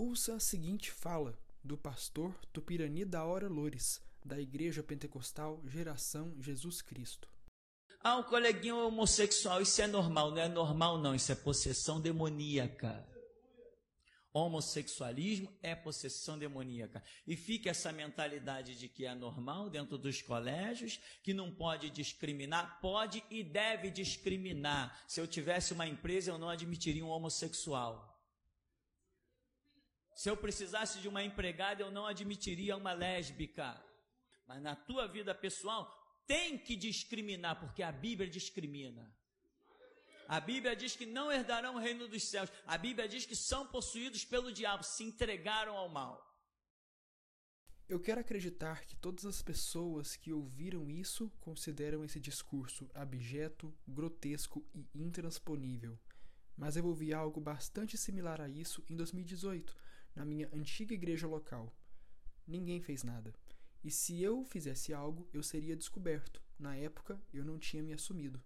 Ouça a seguinte fala do pastor Tupirani da Hora Loures, da Igreja Pentecostal Geração Jesus Cristo. Ah, um coleguinha homossexual, isso é normal. Não é normal, não. Isso é possessão demoníaca. Homossexualismo é possessão demoníaca. E fica essa mentalidade de que é normal dentro dos colégios, que não pode discriminar. Pode e deve discriminar. Se eu tivesse uma empresa, eu não admitiria um homossexual. Se eu precisasse de uma empregada, eu não admitiria uma lésbica. Mas na tua vida pessoal, tem que discriminar, porque a Bíblia discrimina. A Bíblia diz que não herdarão o reino dos céus. A Bíblia diz que são possuídos pelo diabo, se entregaram ao mal. Eu quero acreditar que todas as pessoas que ouviram isso consideram esse discurso abjeto, grotesco e intransponível. Mas eu ouvi algo bastante similar a isso em 2018 na minha antiga igreja local. Ninguém fez nada. E se eu fizesse algo, eu seria descoberto. Na época, eu não tinha me assumido.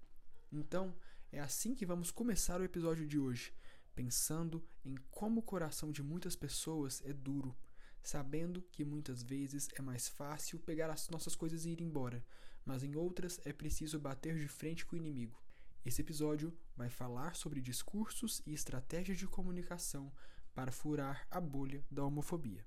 Então, é assim que vamos começar o episódio de hoje, pensando em como o coração de muitas pessoas é duro, sabendo que muitas vezes é mais fácil pegar as nossas coisas e ir embora, mas em outras é preciso bater de frente com o inimigo. Esse episódio vai falar sobre discursos e estratégias de comunicação para furar a bolha da homofobia.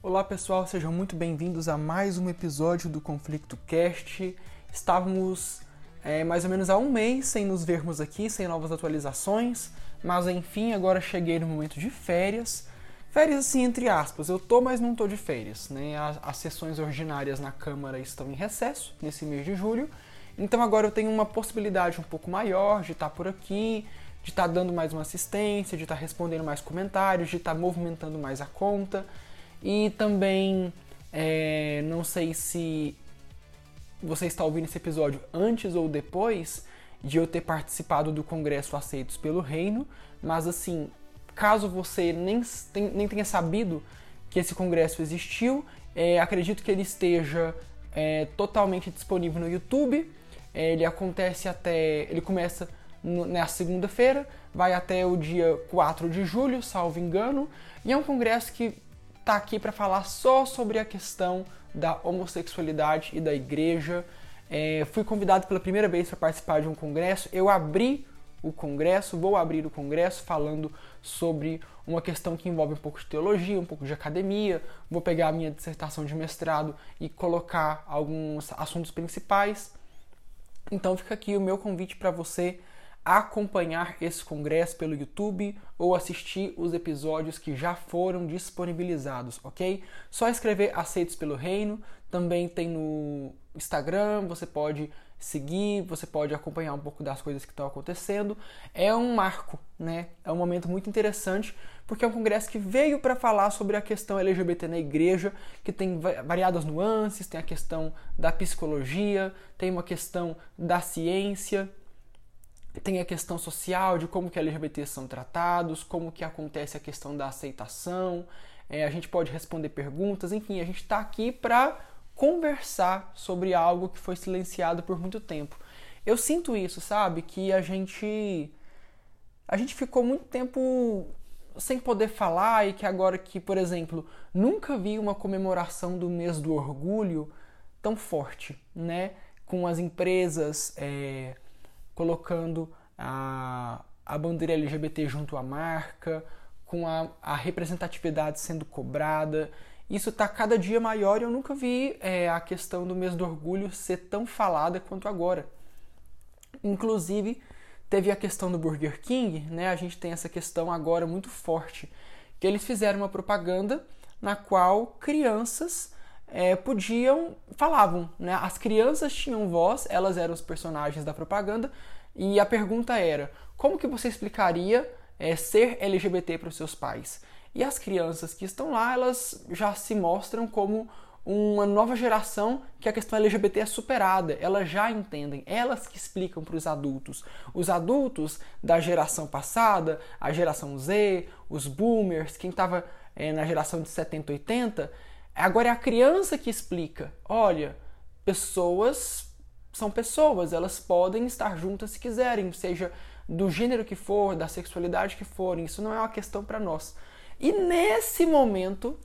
Olá pessoal, sejam muito bem-vindos a mais um episódio do Conflito Cast. Estávamos é, mais ou menos há um mês sem nos vermos aqui, sem novas atualizações. Mas enfim, agora cheguei no momento de férias. Férias assim, entre aspas, eu tô, mas não tô de férias. Né? As, as sessões ordinárias na Câmara estão em recesso nesse mês de julho. Então agora eu tenho uma possibilidade um pouco maior de estar tá por aqui, de estar tá dando mais uma assistência, de estar tá respondendo mais comentários, de estar movimentando mais a conta. E também é, não sei se você está ouvindo esse episódio antes ou depois, de eu ter participado do congresso Aceitos pelo Reino, mas assim, caso você nem, nem tenha sabido que esse congresso existiu, é, acredito que ele esteja é, totalmente disponível no YouTube. É, ele acontece até. Ele começa na segunda-feira, vai até o dia 4 de julho, salvo engano, e é um congresso que está aqui para falar só sobre a questão da homossexualidade e da igreja. É, fui convidado pela primeira vez para participar de um congresso. Eu abri o congresso, vou abrir o congresso falando sobre uma questão que envolve um pouco de teologia, um pouco de academia. Vou pegar a minha dissertação de mestrado e colocar alguns assuntos principais. Então fica aqui o meu convite para você acompanhar esse congresso pelo YouTube ou assistir os episódios que já foram disponibilizados, ok? Só escrever Aceitos pelo Reino, também tem no Instagram, você pode seguir, você pode acompanhar um pouco das coisas que estão acontecendo. É um marco, né? É um momento muito interessante, porque é um congresso que veio para falar sobre a questão LGBT na igreja, que tem variadas nuances, tem a questão da psicologia, tem uma questão da ciência, tem a questão social de como que LGBTs são tratados, como que acontece a questão da aceitação, é, a gente pode responder perguntas, enfim, a gente está aqui para conversar sobre algo que foi silenciado por muito tempo. Eu sinto isso, sabe? Que a gente a gente ficou muito tempo sem poder falar e que agora que, por exemplo, nunca vi uma comemoração do mês do orgulho tão forte, né? Com as empresas é, colocando a, a bandeira LGBT junto à marca, com a, a representatividade sendo cobrada. Isso está cada dia maior e eu nunca vi é, a questão do mês do orgulho ser tão falada quanto agora. Inclusive, teve a questão do Burger King, né? A gente tem essa questão agora muito forte, que eles fizeram uma propaganda na qual crianças é, podiam, falavam, né? As crianças tinham voz, elas eram os personagens da propaganda, e a pergunta era: como que você explicaria é, ser LGBT para os seus pais? E as crianças que estão lá, elas já se mostram como uma nova geração que a questão LGBT é superada, elas já entendem, elas que explicam para os adultos. Os adultos da geração passada, a geração Z, os boomers, quem estava é, na geração de 70, 80, agora é a criança que explica: olha, pessoas são pessoas, elas podem estar juntas se quiserem, seja do gênero que for, da sexualidade que for, isso não é uma questão para nós. E nesse momento,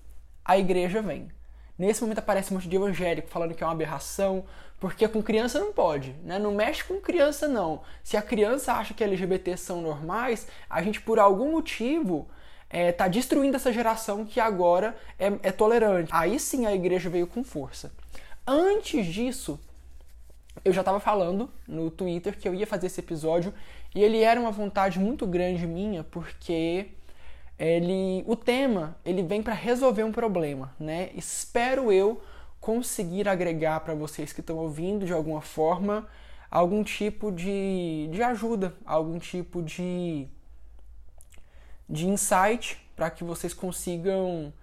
a igreja vem. Nesse momento aparece um monte de evangélico falando que é uma aberração, porque com criança não pode, né? Não mexe com criança não. Se a criança acha que LGBT são normais, a gente por algum motivo está é, destruindo essa geração que agora é, é tolerante. Aí sim a igreja veio com força. Antes disso, eu já estava falando no Twitter que eu ia fazer esse episódio e ele era uma vontade muito grande minha porque ele, o tema ele vem para resolver um problema, né? Espero eu conseguir agregar para vocês que estão ouvindo de alguma forma algum tipo de, de ajuda, algum tipo de, de insight para que vocês consigam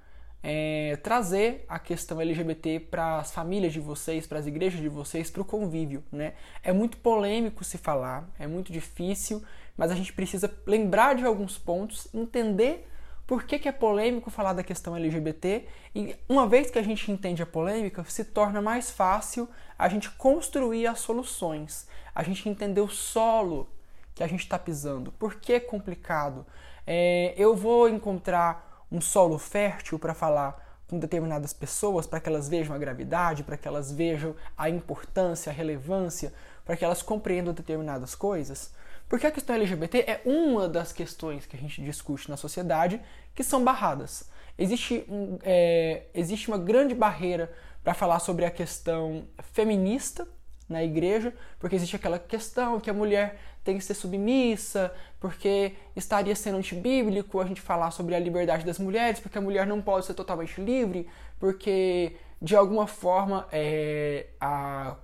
é, trazer a questão LGBT para as famílias de vocês, para as igrejas de vocês, para o convívio. Né? É muito polêmico se falar, é muito difícil, mas a gente precisa lembrar de alguns pontos, entender por que, que é polêmico falar da questão LGBT e uma vez que a gente entende a polêmica, se torna mais fácil a gente construir as soluções, a gente entender o solo que a gente está pisando. Por que é complicado? É, eu vou encontrar um solo fértil para falar com determinadas pessoas, para que elas vejam a gravidade, para que elas vejam a importância, a relevância, para que elas compreendam determinadas coisas. Porque a questão LGBT é uma das questões que a gente discute na sociedade que são barradas. Existe, é, existe uma grande barreira para falar sobre a questão feminista na igreja, porque existe aquela questão que a mulher tem que ser submissa, porque estaria sendo antibíblico a gente falar sobre a liberdade das mulheres, porque a mulher não pode ser totalmente livre, porque de alguma forma é, a,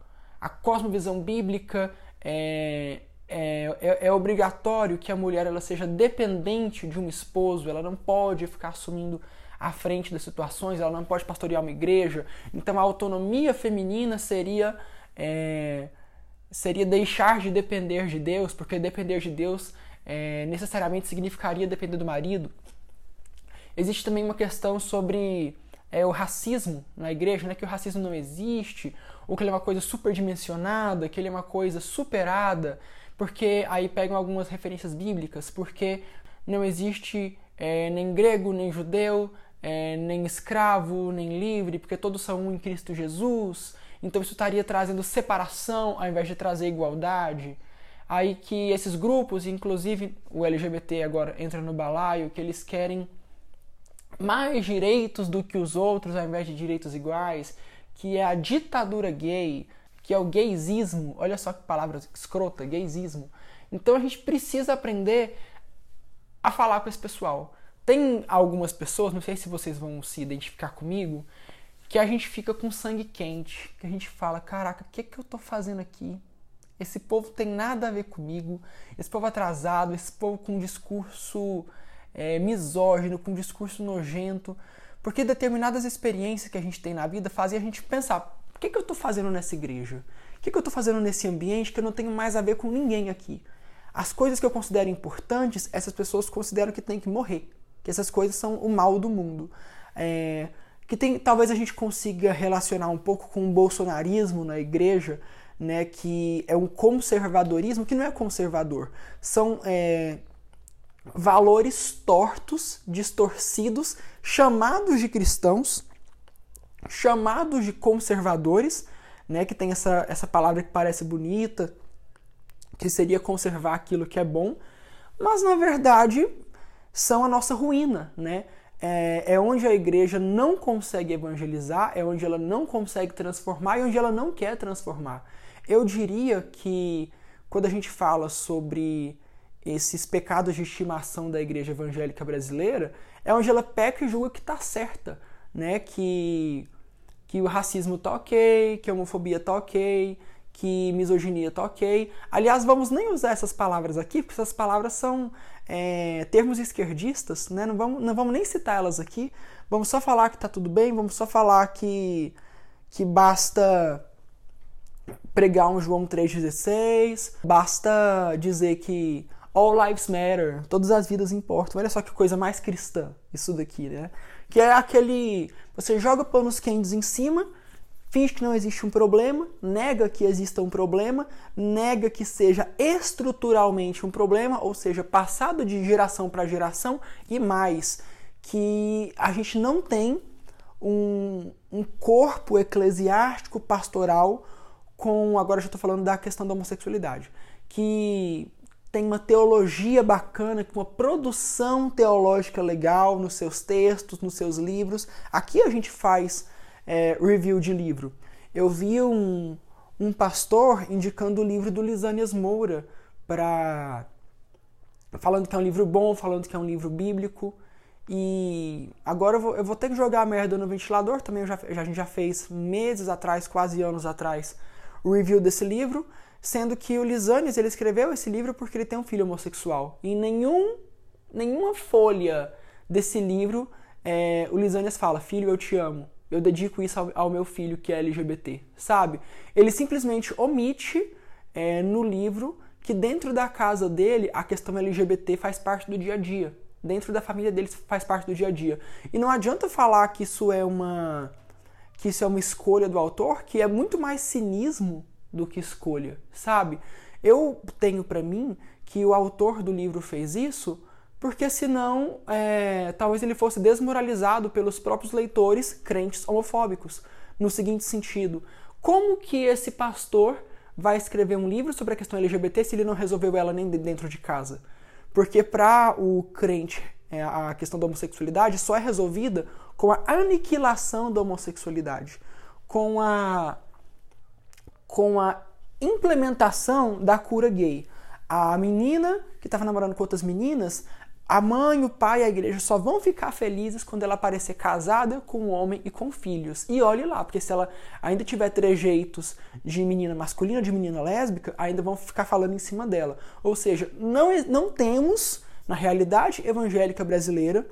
a cosmovisão bíblica é, é, é, é, obrigatório que a mulher ela seja dependente de um esposo, ela não pode ficar assumindo à frente das situações, ela não pode pastorear uma igreja. Então a autonomia feminina seria é, seria deixar de depender de Deus, porque depender de Deus é, necessariamente significaria depender do marido. Existe também uma questão sobre é, o racismo na igreja, né? que o racismo não existe, ou que ele é uma coisa superdimensionada, que ele é uma coisa superada, porque aí pegam algumas referências bíblicas, porque não existe é, nem grego, nem judeu, é, nem escravo, nem livre, porque todos são um em Cristo Jesus. Então isso estaria trazendo separação ao invés de trazer igualdade. Aí que esses grupos, inclusive o LGBT agora entra no balaio, que eles querem mais direitos do que os outros ao invés de direitos iguais, que é a ditadura gay, que é o gaysismo. Olha só que palavra escrota, gaysismo. Então a gente precisa aprender a falar com esse pessoal. Tem algumas pessoas, não sei se vocês vão se identificar comigo, que a gente fica com sangue quente, que a gente fala, caraca, o que, que eu tô fazendo aqui? Esse povo tem nada a ver comigo, esse povo atrasado, esse povo com um discurso é, misógino, com um discurso nojento, porque determinadas experiências que a gente tem na vida fazem a gente pensar, o que, que eu tô fazendo nessa igreja? O que, que eu tô fazendo nesse ambiente que eu não tenho mais a ver com ninguém aqui? As coisas que eu considero importantes, essas pessoas consideram que tem que morrer, que essas coisas são o mal do mundo. É, que tem, talvez a gente consiga relacionar um pouco com o bolsonarismo na igreja, né, que é um conservadorismo que não é conservador, são é, valores tortos, distorcidos, chamados de cristãos, chamados de conservadores, né, que tem essa, essa palavra que parece bonita, que seria conservar aquilo que é bom, mas na verdade são a nossa ruína, né? É, é onde a igreja não consegue evangelizar, é onde ela não consegue transformar e onde ela não quer transformar. Eu diria que quando a gente fala sobre esses pecados de estimação da igreja evangélica brasileira, é onde ela peca e julga que está certa, né? Que, que o racismo tá ok, que a homofobia tá ok, que misoginia tá ok. Aliás, vamos nem usar essas palavras aqui, porque essas palavras são é, termos esquerdistas, né? Não vamos, não vamos nem citar elas aqui. Vamos só falar que tá tudo bem, vamos só falar que, que basta pregar um João 3,16, basta dizer que all lives matter, todas as vidas importam. Olha só que coisa mais cristã isso daqui, né? Que é aquele. Você joga panos quentes em cima finge que não existe um problema, nega que exista um problema, nega que seja estruturalmente um problema, ou seja, passado de geração para geração, e mais, que a gente não tem um, um corpo eclesiástico pastoral com. Agora já estou falando da questão da homossexualidade, que tem uma teologia bacana, uma produção teológica legal nos seus textos, nos seus livros. Aqui a gente faz é, review de livro. Eu vi um, um pastor indicando o livro do Lisânias Moura para falando que é um livro bom, falando que é um livro bíblico. E agora eu vou, eu vou ter que jogar a merda no ventilador. Também já, a gente já fez meses atrás, quase anos atrás, o review desse livro. Sendo que o Lisânias ele escreveu esse livro porque ele tem um filho homossexual. E nenhum, nenhuma folha desse livro é, o Lisânias fala: Filho, eu te amo eu dedico isso ao, ao meu filho que é LGBT, sabe? Ele simplesmente omite é, no livro que dentro da casa dele a questão LGBT faz parte do dia a dia. Dentro da família dele faz parte do dia a dia. E não adianta falar que isso é uma que isso é uma escolha do autor, que é muito mais cinismo do que escolha, sabe? Eu tenho para mim que o autor do livro fez isso porque senão é, talvez ele fosse desmoralizado pelos próprios leitores crentes homofóbicos. No seguinte sentido, como que esse pastor vai escrever um livro sobre a questão LGBT se ele não resolveu ela nem dentro de casa? Porque para o crente é, a questão da homossexualidade só é resolvida com a aniquilação da homossexualidade, com a com a implementação da cura gay. A menina que estava namorando com outras meninas, a mãe, o pai e a igreja só vão ficar felizes quando ela aparecer casada com um homem e com filhos. E olhe lá, porque se ela ainda tiver trejeitos de menina masculina, de menina lésbica, ainda vão ficar falando em cima dela. Ou seja, não, não temos, na realidade evangélica brasileira,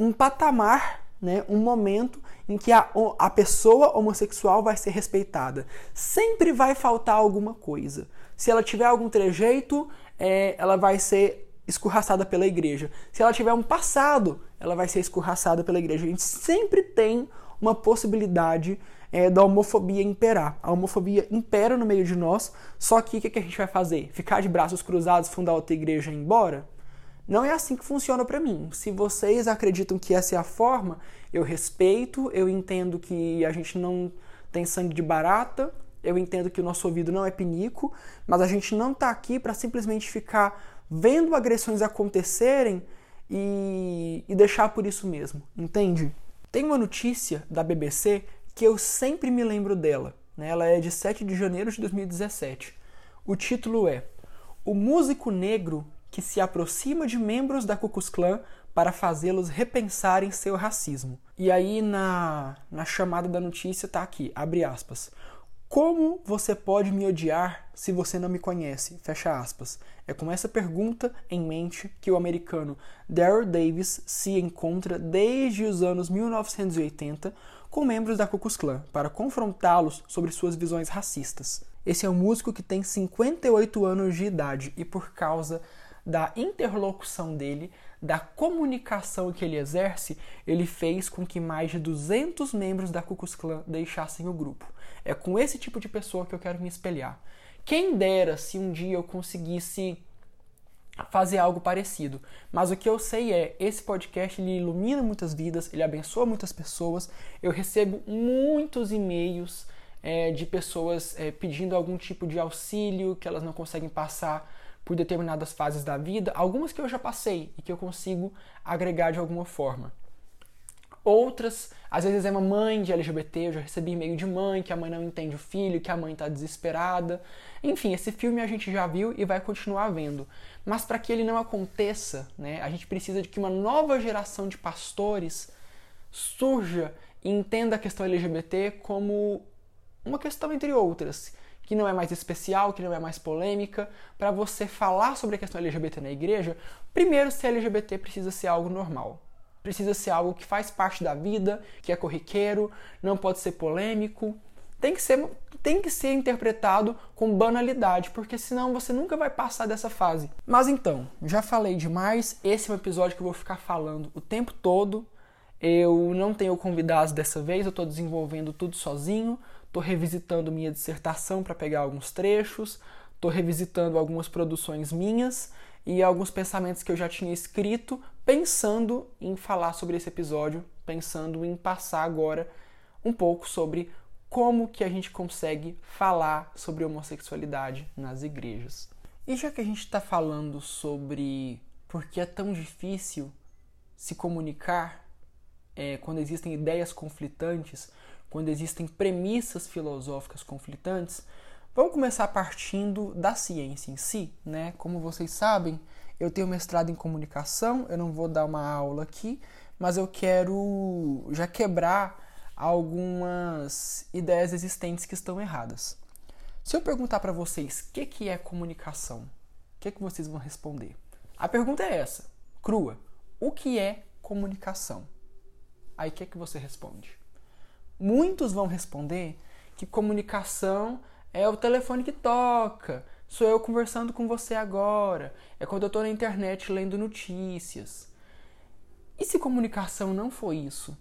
um patamar, né, um momento em que a, a pessoa homossexual vai ser respeitada. Sempre vai faltar alguma coisa. Se ela tiver algum trejeito, é, ela vai ser escorraçada pela igreja. Se ela tiver um passado, ela vai ser escorraçada pela igreja. A gente sempre tem uma possibilidade é, da homofobia imperar. A homofobia impera no meio de nós, só que o que, que a gente vai fazer? Ficar de braços cruzados, fundar outra igreja e ir embora? Não é assim que funciona para mim. Se vocês acreditam que essa é a forma, eu respeito, eu entendo que a gente não tem sangue de barata, eu entendo que o nosso ouvido não é pinico, mas a gente não está aqui para simplesmente ficar vendo agressões acontecerem e, e deixar por isso mesmo, entende? Tem uma notícia da BBC que eu sempre me lembro dela. Né? Ela é de 7 de janeiro de 2017. O título é O músico negro que se aproxima de membros da Ku Klux Klan para fazê-los repensarem seu racismo. E aí na, na chamada da notícia tá aqui, abre aspas. Como você pode me odiar se você não me conhece? Fecha aspas. É com essa pergunta em mente que o americano Daryl Davis se encontra desde os anos 1980 com membros da Ku Klux Klan para confrontá-los sobre suas visões racistas. Esse é um músico que tem 58 anos de idade e por causa da interlocução dele, da comunicação que ele exerce, ele fez com que mais de 200 membros da Ku Klux Klan deixassem o grupo. É com esse tipo de pessoa que eu quero me espelhar. Quem dera se um dia eu conseguisse fazer algo parecido. Mas o que eu sei é, esse podcast ele ilumina muitas vidas, ele abençoa muitas pessoas. Eu recebo muitos e-mails é, de pessoas é, pedindo algum tipo de auxílio que elas não conseguem passar por determinadas fases da vida, algumas que eu já passei e que eu consigo agregar de alguma forma. Outras, às vezes é uma mãe de LGBT, eu já recebi e-mail de mãe, que a mãe não entende o filho, que a mãe está desesperada. Enfim, esse filme a gente já viu e vai continuar vendo. Mas para que ele não aconteça, né, a gente precisa de que uma nova geração de pastores surja e entenda a questão LGBT como uma questão entre outras, que não é mais especial, que não é mais polêmica, para você falar sobre a questão LGBT na igreja, primeiro, ser LGBT precisa ser algo normal. Precisa ser algo que faz parte da vida, que é corriqueiro, não pode ser polêmico, tem que ser, tem que ser interpretado com banalidade, porque senão você nunca vai passar dessa fase. Mas então, já falei demais, esse é um episódio que eu vou ficar falando o tempo todo. Eu não tenho convidados dessa vez, eu estou desenvolvendo tudo sozinho, estou revisitando minha dissertação para pegar alguns trechos, estou revisitando algumas produções minhas e alguns pensamentos que eu já tinha escrito, pensando em falar sobre esse episódio, pensando em passar agora um pouco sobre como que a gente consegue falar sobre homossexualidade nas igrejas. E já que a gente está falando sobre por que é tão difícil se comunicar é, quando existem ideias conflitantes, quando existem premissas filosóficas conflitantes, vamos começar partindo da ciência em si, né? Como vocês sabem, eu tenho mestrado em comunicação, eu não vou dar uma aula aqui, mas eu quero já quebrar algumas ideias existentes que estão erradas. Se eu perguntar para vocês o que, que é comunicação, o que, que vocês vão responder? A pergunta é essa, crua. O que é comunicação? Aí o que, que você responde? Muitos vão responder que comunicação é o telefone que toca, sou eu conversando com você agora, é quando eu estou na internet lendo notícias. E se comunicação não foi isso?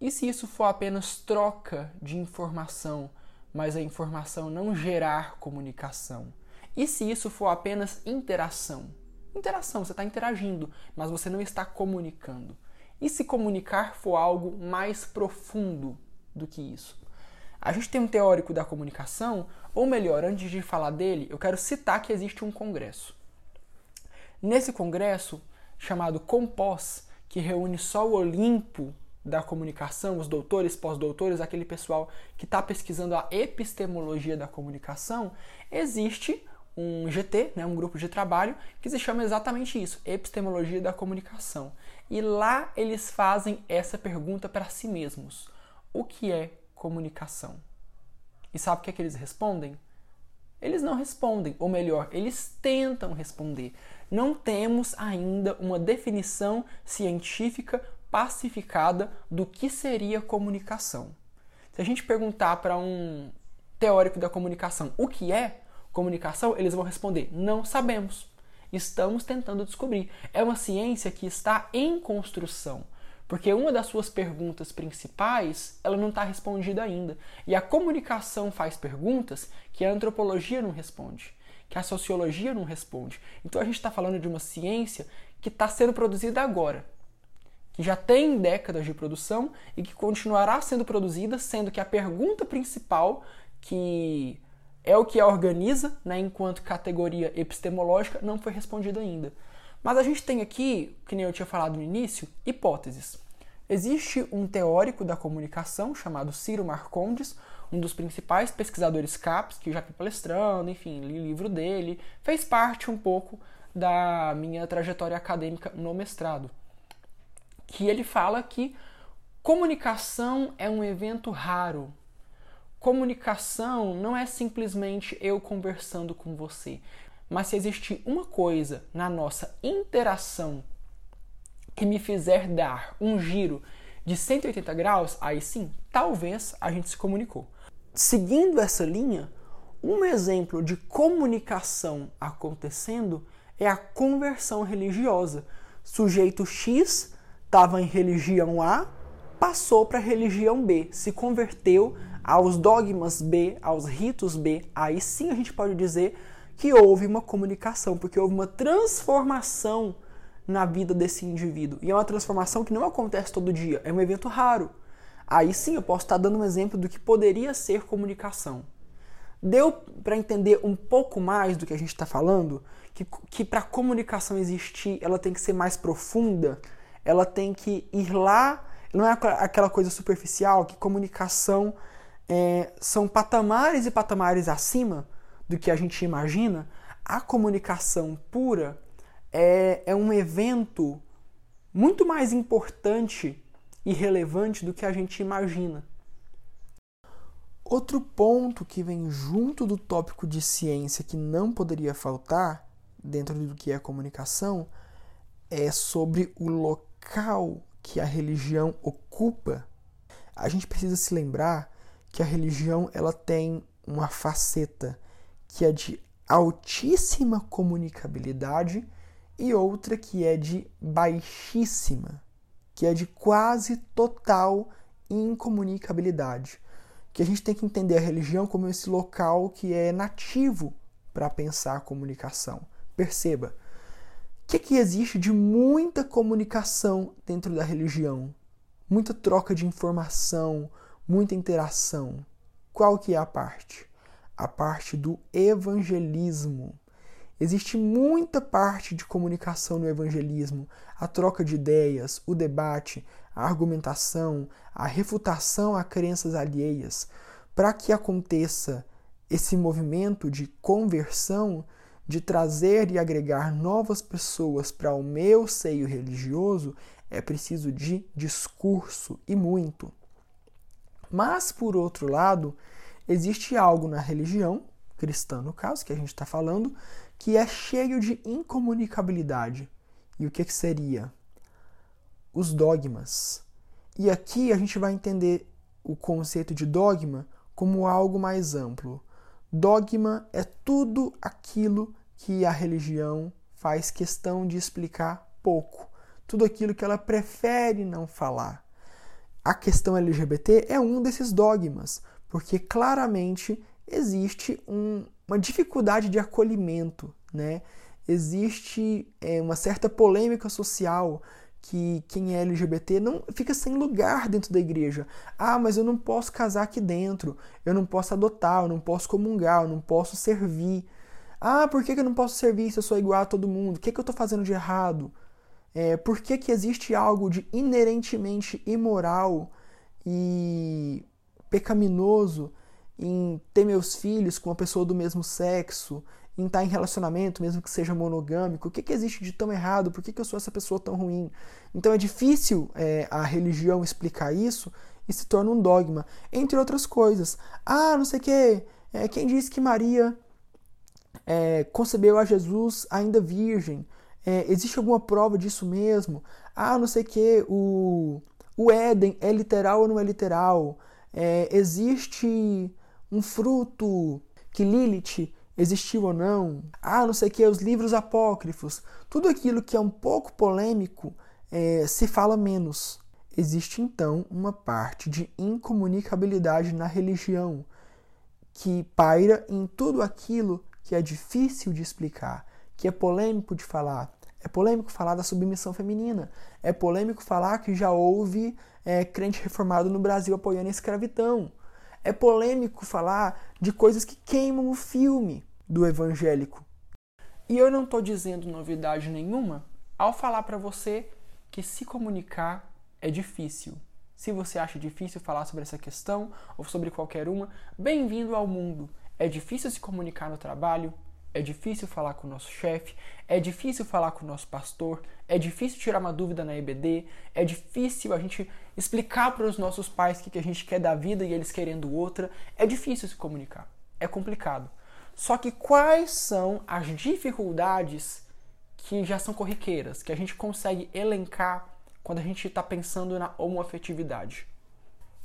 E se isso for apenas troca de informação, mas a informação não gerar comunicação? E se isso for apenas interação? Interação, você está interagindo, mas você não está comunicando. E se comunicar for algo mais profundo do que isso? A gente tem um teórico da comunicação, ou melhor, antes de falar dele, eu quero citar que existe um congresso. Nesse congresso, chamado Compós, que reúne só o Olimpo da comunicação, os doutores, pós-doutores, aquele pessoal que está pesquisando a epistemologia da comunicação, existe um GT, né, um grupo de trabalho, que se chama exatamente isso, epistemologia da comunicação. E lá eles fazem essa pergunta para si mesmos: o que é comunicação? E sabe o que, é que eles respondem? Eles não respondem, ou melhor, eles tentam responder. Não temos ainda uma definição científica pacificada do que seria comunicação. Se a gente perguntar para um teórico da comunicação o que é comunicação, eles vão responder: não sabemos. Estamos tentando descobrir. É uma ciência que está em construção. Porque uma das suas perguntas principais, ela não está respondida ainda. E a comunicação faz perguntas que a antropologia não responde, que a sociologia não responde. Então a gente está falando de uma ciência que está sendo produzida agora que já tem décadas de produção e que continuará sendo produzida, sendo que a pergunta principal, que é o que a organiza, né, enquanto categoria epistemológica, não foi respondida ainda. Mas a gente tem aqui, que nem eu tinha falado no início, hipóteses. Existe um teórico da comunicação chamado Ciro Marcondes, um dos principais pesquisadores CAPES, que já está palestrando, enfim, li livro dele, fez parte um pouco da minha trajetória acadêmica no mestrado que ele fala que comunicação é um evento raro. Comunicação não é simplesmente eu conversando com você, mas se existir uma coisa na nossa interação que me fizer dar um giro de 180 graus, aí sim, talvez a gente se comunicou. Seguindo essa linha, um exemplo de comunicação acontecendo é a conversão religiosa. Sujeito X estava em religião A, passou para a religião B, se converteu aos dogmas B, aos ritos B. Aí sim a gente pode dizer que houve uma comunicação, porque houve uma transformação na vida desse indivíduo. E é uma transformação que não acontece todo dia, é um evento raro. Aí sim eu posso estar dando um exemplo do que poderia ser comunicação. Deu para entender um pouco mais do que a gente está falando? Que, que para a comunicação existir, ela tem que ser mais profunda? ela tem que ir lá, não é aquela coisa superficial que comunicação é, são patamares e patamares acima do que a gente imagina. A comunicação pura é, é um evento muito mais importante e relevante do que a gente imagina. Outro ponto que vem junto do tópico de ciência que não poderia faltar dentro do que é comunicação é sobre o local que a religião ocupa. A gente precisa se lembrar que a religião ela tem uma faceta que é de altíssima comunicabilidade e outra que é de baixíssima, que é de quase total incomunicabilidade. Que a gente tem que entender a religião como esse local que é nativo para pensar a comunicação. Perceba, o que, que existe de muita comunicação dentro da religião? Muita troca de informação, muita interação. Qual que é a parte? A parte do evangelismo. Existe muita parte de comunicação no evangelismo, a troca de ideias, o debate, a argumentação, a refutação a crenças alheias. Para que aconteça esse movimento de conversão, de trazer e agregar novas pessoas para o meu seio religioso, é preciso de discurso e muito. Mas, por outro lado, existe algo na religião, cristã no caso, que a gente está falando, que é cheio de incomunicabilidade. E o que, que seria? Os dogmas. E aqui a gente vai entender o conceito de dogma como algo mais amplo. Dogma é tudo aquilo que a religião faz questão de explicar pouco, tudo aquilo que ela prefere não falar. A questão LGBT é um desses dogmas, porque claramente existe um, uma dificuldade de acolhimento, né? Existe é, uma certa polêmica social que quem é LGBT não fica sem lugar dentro da igreja. Ah, mas eu não posso casar aqui dentro, eu não posso adotar, eu não posso comungar, eu não posso servir. Ah, por que, eu não posso servir se eu sou igual a todo mundo? O que, que eu estou fazendo de errado? É, por que, que existe algo de inerentemente imoral e pecaminoso em ter meus filhos com uma pessoa do mesmo sexo, em estar em relacionamento, mesmo que seja monogâmico? O que, que existe de tão errado? Por que, que eu sou essa pessoa tão ruim? Então é difícil é, a religião explicar isso e se torna um dogma, entre outras coisas. Ah, não sei o que, é, quem disse que Maria é, concebeu a Jesus ainda virgem? É, existe alguma prova disso mesmo? Ah, não sei o que, o, o Éden é literal ou não é literal? É, existe um fruto que Lilith existiu ou não? Ah, não sei o que, os livros apócrifos. Tudo aquilo que é um pouco polêmico é, se fala menos. Existe então uma parte de incomunicabilidade na religião que paira em tudo aquilo que é difícil de explicar, que é polêmico de falar. É polêmico falar da submissão feminina. É polêmico falar que já houve é, crente reformado no Brasil apoiando a escravidão. É polêmico falar de coisas que queimam o filme do evangélico. E eu não estou dizendo novidade nenhuma ao falar para você que se comunicar é difícil. Se você acha difícil falar sobre essa questão ou sobre qualquer uma, bem-vindo ao mundo. É difícil se comunicar no trabalho, é difícil falar com o nosso chefe, é difícil falar com o nosso pastor, é difícil tirar uma dúvida na EBD, é difícil a gente explicar para os nossos pais o que a gente quer da vida e eles querendo outra. É difícil se comunicar, é complicado. Só que quais são as dificuldades que já são corriqueiras, que a gente consegue elencar quando a gente está pensando na homoafetividade?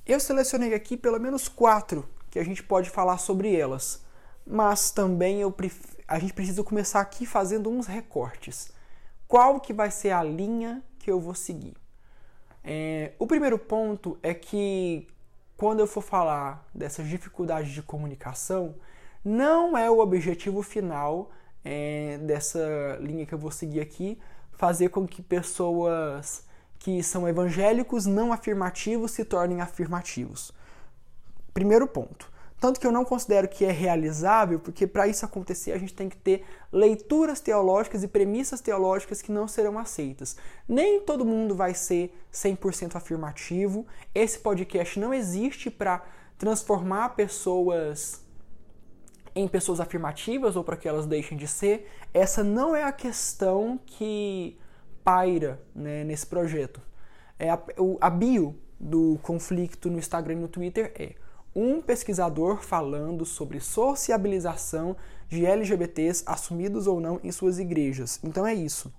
Eu selecionei aqui pelo menos quatro que a gente pode falar sobre elas, mas também eu prefiro a gente precisa começar aqui fazendo uns recortes. Qual que vai ser a linha que eu vou seguir? É, o primeiro ponto é que quando eu for falar dessas dificuldades de comunicação, não é o objetivo final é, dessa linha que eu vou seguir aqui fazer com que pessoas que são evangélicos não afirmativos se tornem afirmativos. Primeiro ponto. Tanto que eu não considero que é realizável, porque para isso acontecer a gente tem que ter leituras teológicas e premissas teológicas que não serão aceitas. Nem todo mundo vai ser 100% afirmativo. Esse podcast não existe para transformar pessoas em pessoas afirmativas ou para que elas deixem de ser. Essa não é a questão que paira né, nesse projeto. É a, a bio do conflito no Instagram e no Twitter é um pesquisador falando sobre sociabilização de LGBTs assumidos ou não em suas igrejas. Então é isso.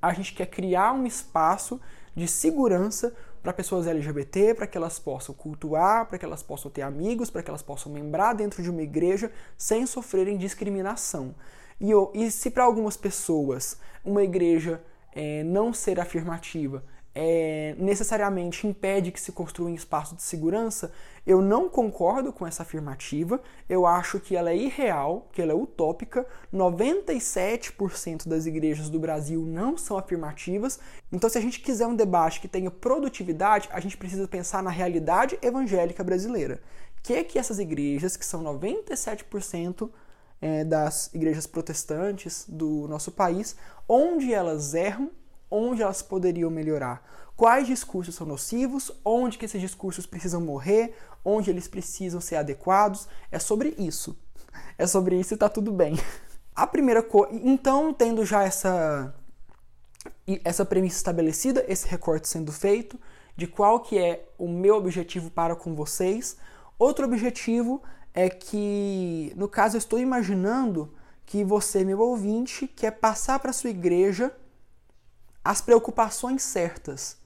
A gente quer criar um espaço de segurança para pessoas LGBT, para que elas possam cultuar, para que elas possam ter amigos, para que elas possam membrar dentro de uma igreja sem sofrerem discriminação. E, e se para algumas pessoas uma igreja é, não ser afirmativa é, necessariamente impede que se construa um espaço de segurança, eu não concordo com essa afirmativa. Eu acho que ela é irreal, que ela é utópica. 97% das igrejas do Brasil não são afirmativas. Então, se a gente quiser um debate que tenha produtividade, a gente precisa pensar na realidade evangélica brasileira. Que é que essas igrejas, que são 97% é, das igrejas protestantes do nosso país, onde elas erram onde elas poderiam melhorar, quais discursos são nocivos, onde que esses discursos precisam morrer, onde eles precisam ser adequados. É sobre isso. É sobre isso e tá tudo bem. A primeira coisa, então tendo já essa essa premissa estabelecida, esse recorte sendo feito de qual que é o meu objetivo para com vocês. Outro objetivo é que, no caso, eu estou imaginando que você, meu ouvinte, quer passar para sua igreja as preocupações certas.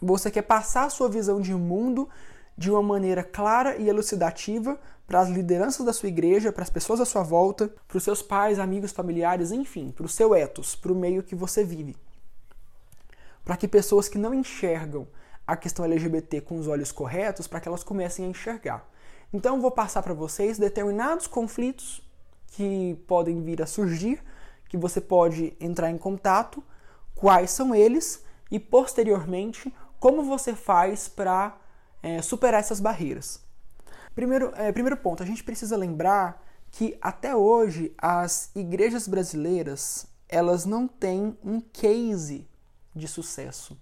Você quer passar a sua visão de mundo de uma maneira clara e elucidativa para as lideranças da sua igreja, para as pessoas à sua volta, para os seus pais, amigos, familiares, enfim, para o seu ethos, para o meio que você vive. Para que pessoas que não enxergam a questão LGBT com os olhos corretos, para que elas comecem a enxergar. Então, vou passar para vocês determinados conflitos que podem vir a surgir, que você pode entrar em contato quais são eles e, posteriormente, como você faz para é, superar essas barreiras. Primeiro, é, primeiro ponto, a gente precisa lembrar que até hoje as igrejas brasileiras elas não têm um case de sucesso.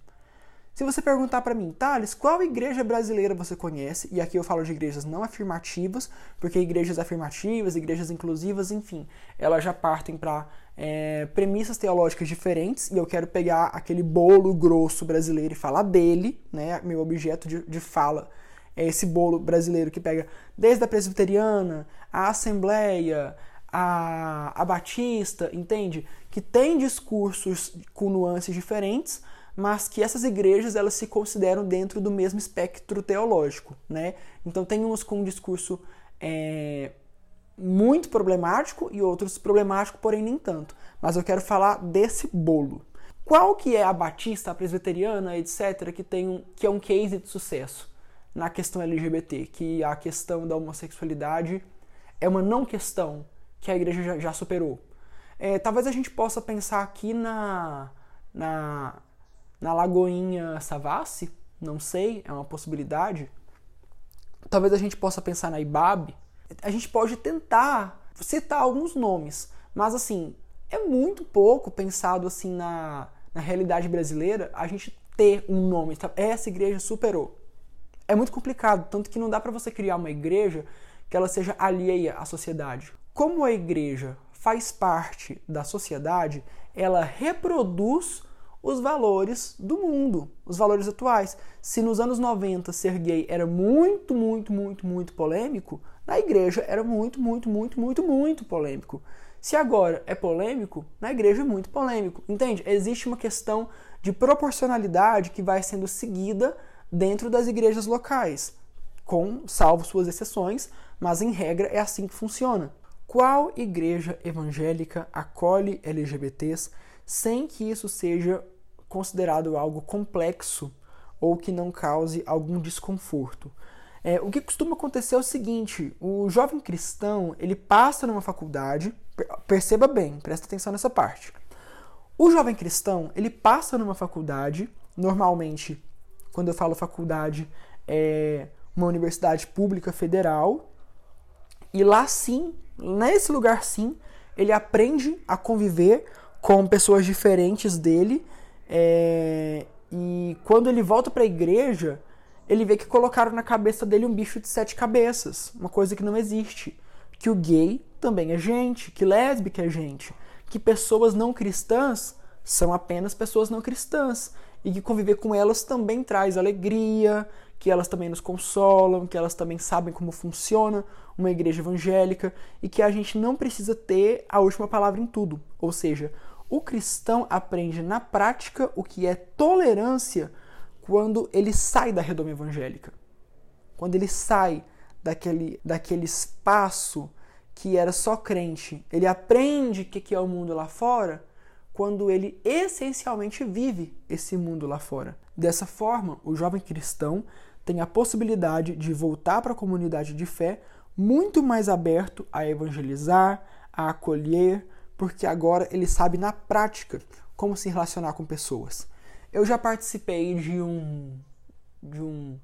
Se você perguntar para mim, Thales, qual igreja brasileira você conhece? E aqui eu falo de igrejas não afirmativas, porque igrejas afirmativas, igrejas inclusivas, enfim, elas já partem para é, premissas teológicas diferentes, e eu quero pegar aquele bolo grosso brasileiro e falar dele, né? Meu objeto de, de fala é esse bolo brasileiro que pega desde a presbiteriana, a assembleia, a, a batista, entende? Que tem discursos com nuances diferentes, mas que essas igrejas elas se consideram dentro do mesmo espectro teológico, né? Então tem uns com um discurso é, muito problemático e outros problemático, porém nem tanto. Mas eu quero falar desse bolo. Qual que é a batista, a presbiteriana, etc., que tem um, que é um case de sucesso na questão LGBT, que a questão da homossexualidade é uma não questão que a igreja já, já superou. É, talvez a gente possa pensar aqui na, na na Lagoinha Savassi, não sei, é uma possibilidade. Talvez a gente possa pensar na IBAB. A gente pode tentar citar alguns nomes, mas assim, é muito pouco pensado assim na, na realidade brasileira a gente ter um nome. Essa igreja superou. É muito complicado, tanto que não dá para você criar uma igreja que ela seja alheia à sociedade. Como a igreja faz parte da sociedade, ela reproduz os valores do mundo, os valores atuais. Se nos anos 90 ser gay era muito, muito, muito, muito polêmico, na igreja era muito, muito, muito, muito, muito polêmico. Se agora é polêmico, na igreja é muito polêmico. Entende? Existe uma questão de proporcionalidade que vai sendo seguida dentro das igrejas locais, com salvo suas exceções, mas em regra é assim que funciona. Qual igreja evangélica acolhe LGBTs sem que isso seja considerado algo complexo ou que não cause algum desconforto. É, o que costuma acontecer é o seguinte: o jovem cristão ele passa numa faculdade, perceba bem, presta atenção nessa parte. O jovem cristão ele passa numa faculdade, normalmente, quando eu falo faculdade, é uma universidade pública federal, e lá sim, nesse lugar sim, ele aprende a conviver com pessoas diferentes dele. É, e quando ele volta para a igreja, ele vê que colocaram na cabeça dele um bicho de sete cabeças, uma coisa que não existe. Que o gay também é gente, que lésbica é gente, que pessoas não cristãs são apenas pessoas não cristãs e que conviver com elas também traz alegria, que elas também nos consolam, que elas também sabem como funciona uma igreja evangélica e que a gente não precisa ter a última palavra em tudo. Ou seja, o cristão aprende na prática o que é tolerância quando ele sai da redoma evangélica. Quando ele sai daquele, daquele espaço que era só crente. Ele aprende o que é o mundo lá fora quando ele essencialmente vive esse mundo lá fora. Dessa forma, o jovem cristão tem a possibilidade de voltar para a comunidade de fé muito mais aberto a evangelizar, a acolher, porque agora ele sabe na prática como se relacionar com pessoas. Eu já participei de um de um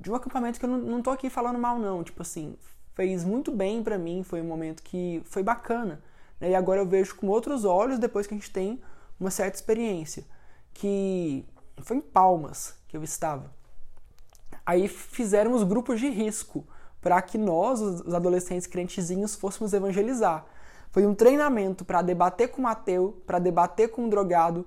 de um acampamento que eu não, não tô aqui falando mal não, tipo assim, fez muito bem para mim, foi um momento que foi bacana né? E agora eu vejo com outros olhos depois que a gente tem uma certa experiência. Que foi em Palmas que eu estava. Aí fizeram os grupos de risco para que nós, os adolescentes crentezinhos, fôssemos evangelizar. Foi um treinamento para debater com um ateu, para debater com um drogado,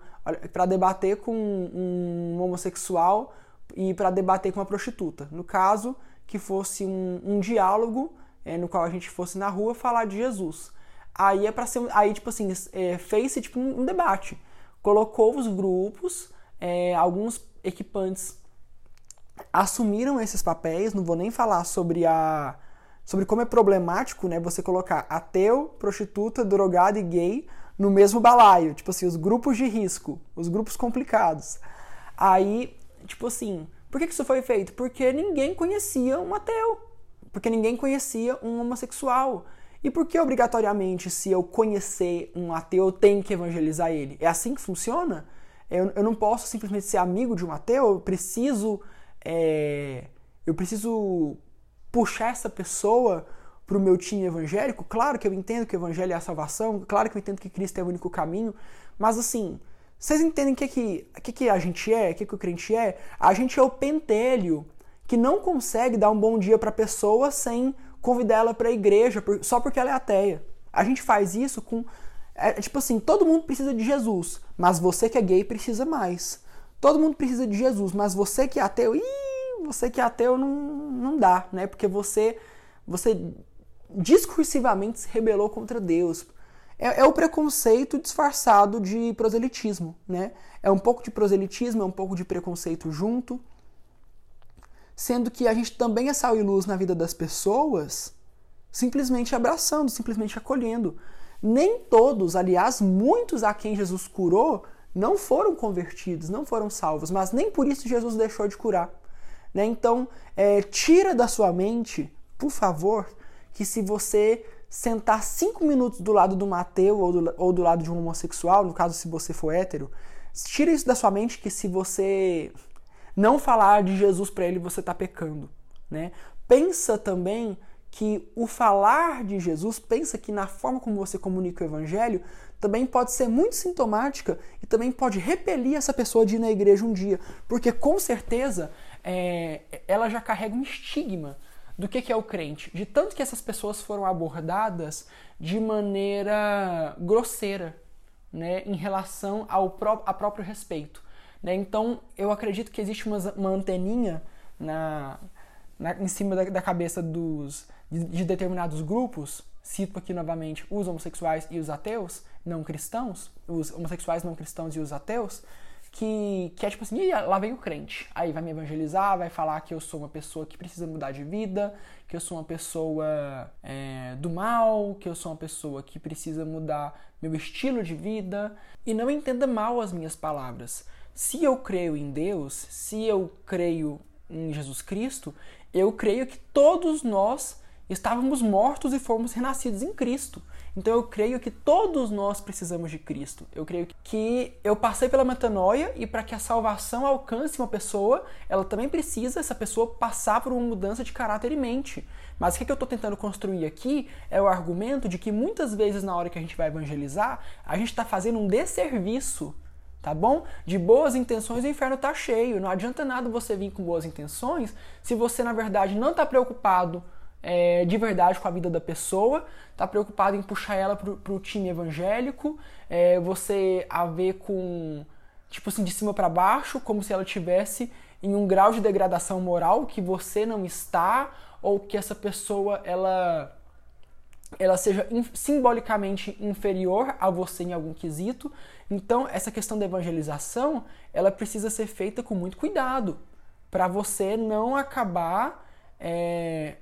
para debater com um homossexual e para debater com uma prostituta. No caso, que fosse um, um diálogo é, no qual a gente fosse na rua falar de Jesus. Aí é para ser. Aí, tipo assim, é, fez-se tipo, um, um, debate. Colocou os grupos, é, alguns equipantes assumiram esses papéis. Não vou nem falar sobre a. Sobre como é problemático, né? Você colocar ateu, prostituta, drogado e gay no mesmo balaio. Tipo assim, os grupos de risco, os grupos complicados. Aí, tipo assim, por que isso foi feito? Porque ninguém conhecia um ateu. Porque ninguém conhecia um homossexual. E por que obrigatoriamente, se eu conhecer um ateu, eu tenho que evangelizar ele? É assim que funciona? Eu, eu não posso simplesmente ser amigo de um ateu, eu preciso. É, eu preciso puxar essa pessoa para o meu time evangélico. Claro que eu entendo que o evangelho é a salvação, claro que eu entendo que Cristo é o único caminho, mas assim, vocês entendem o que, que, que, que a gente é, o que, que o crente é? A gente é o pentelho que não consegue dar um bom dia para a pessoa sem convidar ela para a igreja só porque ela é ateia. A gente faz isso com. É, tipo assim, todo mundo precisa de Jesus, mas você que é gay precisa mais. Todo mundo precisa de Jesus, mas você que é ateu, ih, você que é ateu não, não dá, né? Porque você, você discursivamente se rebelou contra Deus. É, é, o preconceito disfarçado de proselitismo, né? É um pouco de proselitismo, é um pouco de preconceito junto sendo que a gente também é sal e luz na vida das pessoas, simplesmente abraçando, simplesmente acolhendo. Nem todos, aliás, muitos a quem Jesus curou, não foram convertidos, não foram salvos, mas nem por isso Jesus deixou de curar. Né? Então, é, tira da sua mente, por favor, que se você sentar cinco minutos do lado do Mateu ou do, ou do lado de um homossexual, no caso se você for hétero, tira isso da sua mente que se você não falar de Jesus para ele você está pecando, né? Pensa também que o falar de Jesus, pensa que na forma como você comunica o evangelho, também pode ser muito sintomática e também pode repelir essa pessoa de ir na igreja um dia, porque com certeza é, ela já carrega um estigma do que, que é o crente, de tanto que essas pessoas foram abordadas de maneira grosseira, né, em relação ao pró a próprio respeito. Né? Então, eu acredito que existe uma, uma anteninha na, na, em cima da, da cabeça dos, de, de, determinados grupos, cito aqui novamente os homossexuais e os ateus não cristãos, os homossexuais não cristãos e os ateus, que, que é tipo assim, lá vem o crente, aí vai me evangelizar, vai falar que eu sou uma pessoa que precisa mudar de vida, que eu sou uma pessoa é, do mal, que eu sou uma pessoa que precisa mudar meu estilo de vida, e não entenda mal as minhas palavras. Se eu creio em Deus, se eu creio em Jesus Cristo, eu creio que todos nós estávamos mortos e fomos renascidos em Cristo. Então eu creio que todos nós precisamos de Cristo. Eu creio que eu passei pela metanoia e para que a salvação alcance uma pessoa, ela também precisa essa pessoa passar por uma mudança de caráter e mente. Mas o que eu estou tentando construir aqui é o argumento de que muitas vezes na hora que a gente vai evangelizar, a gente está fazendo um desserviço tá bom? De boas intenções o inferno tá cheio. Não adianta nada você vir com boas intenções se você, na verdade, não está preocupado é, de verdade com a vida da pessoa, está preocupado em puxar ela para o time evangélico, é, você a ver com, tipo assim, de cima para baixo, como se ela tivesse em um grau de degradação moral que você não está, ou que essa pessoa ela ela seja simbolicamente inferior a você em algum quesito. Então, essa questão da evangelização, ela precisa ser feita com muito cuidado, para você não acabar é,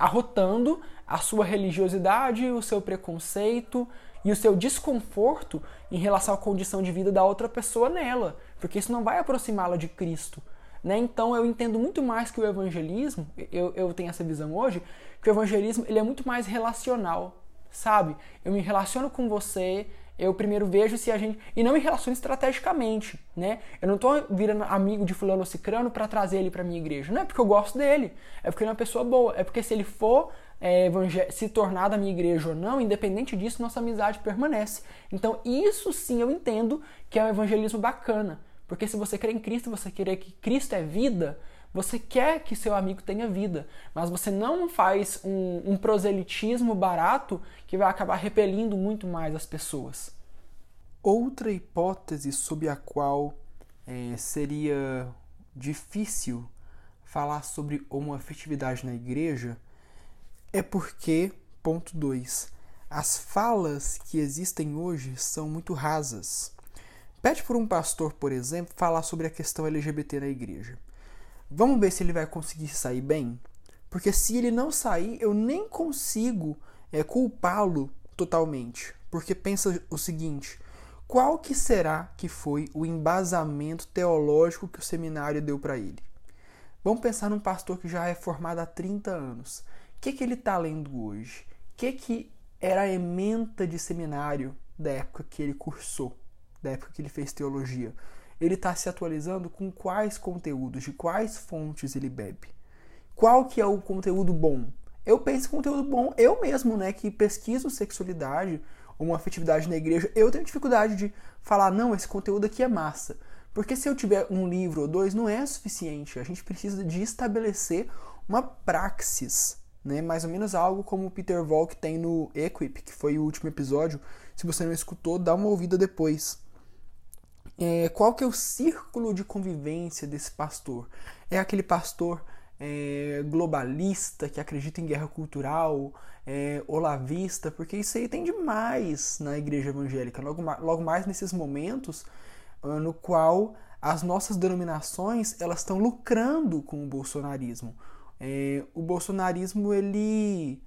arrotando a sua religiosidade, o seu preconceito e o seu desconforto em relação à condição de vida da outra pessoa nela, porque isso não vai aproximá-la de Cristo. Né? Então eu entendo muito mais que o evangelismo, eu, eu tenho essa visão hoje, que o evangelismo ele é muito mais relacional, sabe? Eu me relaciono com você, eu primeiro vejo se a gente. E não me relaciono estrategicamente, né? Eu não estou virando amigo de fulano cicrano para trazer ele para minha igreja. Não é porque eu gosto dele, é porque ele é uma pessoa boa, é porque se ele for é, se tornar da minha igreja ou não, independente disso, nossa amizade permanece. Então, isso sim eu entendo que é um evangelismo bacana. Porque se você crê em Cristo, você querer que Cristo é vida, você quer que seu amigo tenha vida, mas você não faz um, um proselitismo barato que vai acabar repelindo muito mais as pessoas. Outra hipótese sob a qual é, seria difícil falar sobre homoafetividade na igreja é porque, ponto 2, as falas que existem hoje são muito rasas. Pede por um pastor, por exemplo, falar sobre a questão LGBT na igreja. Vamos ver se ele vai conseguir sair bem? Porque se ele não sair, eu nem consigo é, culpá-lo totalmente. Porque pensa o seguinte: qual que será que foi o embasamento teológico que o seminário deu para ele? Vamos pensar num pastor que já é formado há 30 anos. O que, que ele está lendo hoje? O que, que era a ementa de seminário da época que ele cursou, da época que ele fez teologia? Ele está se atualizando com quais conteúdos, de quais fontes ele bebe. Qual que é o conteúdo bom? Eu penso em conteúdo bom, eu mesmo, né, que pesquiso sexualidade, uma afetividade na igreja, eu tenho dificuldade de falar, não, esse conteúdo aqui é massa. Porque se eu tiver um livro ou dois, não é suficiente. A gente precisa de estabelecer uma praxis, né? Mais ou menos algo como o Peter Volk tem no Equip, que foi o último episódio. Se você não escutou, dá uma ouvida depois é, qual que é o círculo de convivência desse pastor? É aquele pastor é, globalista que acredita em guerra cultural, é, olavista, porque isso aí tem demais na igreja evangélica, logo, logo mais nesses momentos uh, no qual as nossas denominações elas estão lucrando com o bolsonarismo. É, o bolsonarismo ele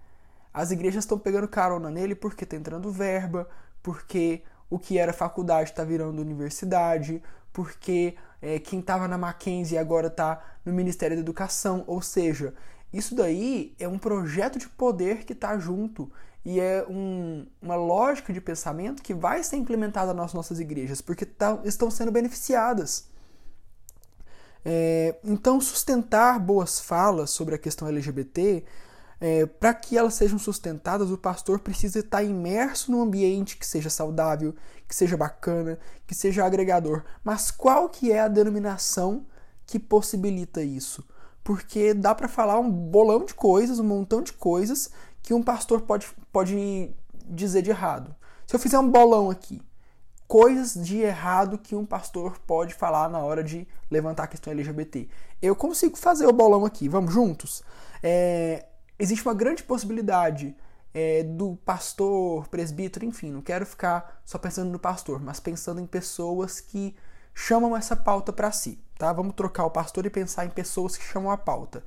as igrejas estão pegando carona nele porque está entrando verba, porque o que era faculdade está virando universidade, porque é, quem estava na Mackenzie agora está no Ministério da Educação. Ou seja, isso daí é um projeto de poder que está junto e é um, uma lógica de pensamento que vai ser implementada nas nossas igrejas, porque tá, estão sendo beneficiadas. É, então, sustentar boas falas sobre a questão LGBT é, para que elas sejam sustentadas, o pastor precisa estar imerso num ambiente que seja saudável, que seja bacana, que seja agregador. Mas qual que é a denominação que possibilita isso? Porque dá para falar um bolão de coisas, um montão de coisas que um pastor pode, pode dizer de errado. Se eu fizer um bolão aqui, coisas de errado que um pastor pode falar na hora de levantar a questão LGBT. Eu consigo fazer o bolão aqui, vamos juntos? É, existe uma grande possibilidade é, do pastor, presbítero, enfim, não quero ficar só pensando no pastor, mas pensando em pessoas que chamam essa pauta para si, tá? Vamos trocar o pastor e pensar em pessoas que chamam a pauta.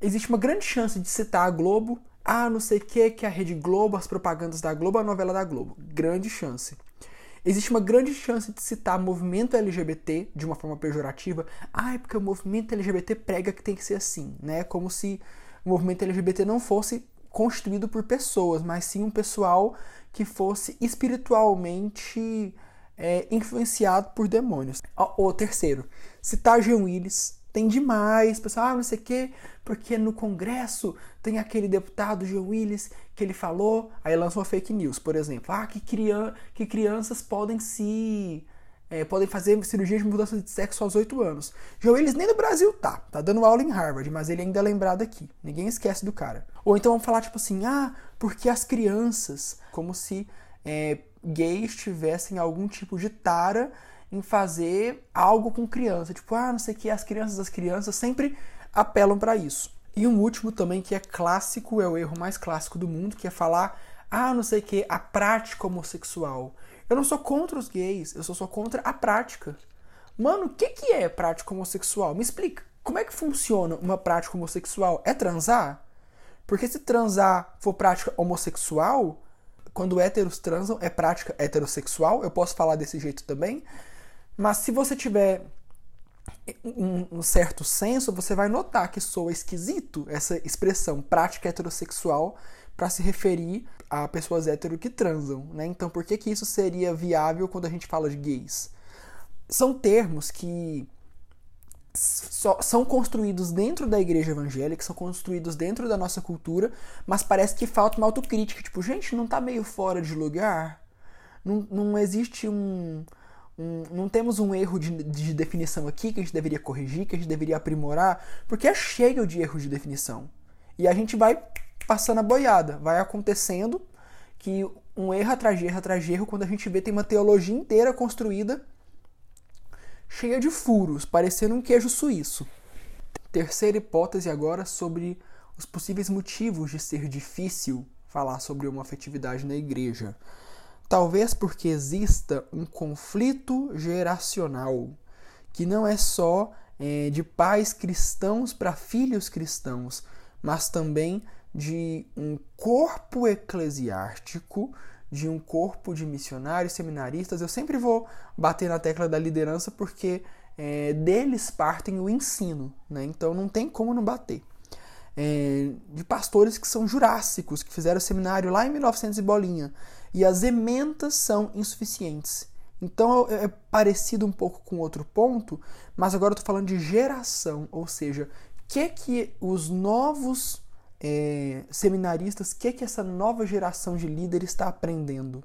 Existe uma grande chance de citar a Globo, ah, não sei o que, que a Rede Globo, as propagandas da Globo, a novela da Globo. Grande chance. Existe uma grande chance de citar movimento LGBT de uma forma pejorativa. Ah, é porque o movimento LGBT prega que tem que ser assim, né? Como se o movimento LGBT não fosse constituído por pessoas, mas sim um pessoal que fosse espiritualmente é, influenciado por demônios. O, o terceiro, citar Jean Willis, tem demais, pessoal, ah, não sei o quê, porque no Congresso tem aquele deputado Jean Willis que ele falou, aí lança uma fake news, por exemplo, ah, que, crian que crianças podem se é, podem fazer cirurgia de mudança de sexo aos 8 anos. Joe Willis nem no Brasil tá, tá dando aula em Harvard, mas ele ainda é lembrado aqui. Ninguém esquece do cara. Ou então vamos falar tipo assim, ah, porque as crianças, como se é, gays tivessem algum tipo de tara em fazer algo com criança. Tipo, ah, não sei o que, as crianças das crianças sempre apelam para isso. E um último também que é clássico, é o erro mais clássico do mundo, que é falar, ah, não sei o que, a prática homossexual. Eu não sou contra os gays, eu sou só contra a prática. Mano, o que, que é prática homossexual? Me explica. Como é que funciona uma prática homossexual? É transar? Porque se transar for prática homossexual, quando héteros transam é prática heterossexual, eu posso falar desse jeito também. Mas se você tiver um, um, certo senso, você vai notar que soa esquisito essa expressão prática heterossexual para se referir a pessoas hétero que transam, né? Então, por que que isso seria viável quando a gente fala de gays? São termos que são construídos dentro da igreja evangélica, são construídos dentro da nossa cultura, mas parece que falta uma autocrítica. Tipo, gente, não tá meio fora de lugar? Não, não existe um, um. não temos um erro de, de definição aqui que a gente deveria corrigir, que a gente deveria aprimorar, porque é cheio de erros de definição. E a gente vai passando a boiada, vai acontecendo que um erro atrás de erro atrás de erro, quando a gente vê, tem uma teologia inteira construída cheia de furos, parecendo um queijo suíço. Terceira hipótese agora sobre os possíveis motivos de ser difícil falar sobre uma afetividade na igreja. Talvez porque exista um conflito geracional, que não é só é, de pais cristãos para filhos cristãos, mas também de um corpo eclesiástico de um corpo de missionários, seminaristas. Eu sempre vou bater na tecla da liderança porque é, deles partem o ensino, né? então não tem como não bater. É, de pastores que são jurássicos, que fizeram seminário lá em 1900 e bolinha, e as ementas são insuficientes. Então é, é parecido um pouco com outro ponto, mas agora eu estou falando de geração, ou seja, o que que os novos é, seminaristas, o que, que essa nova geração de líderes está aprendendo?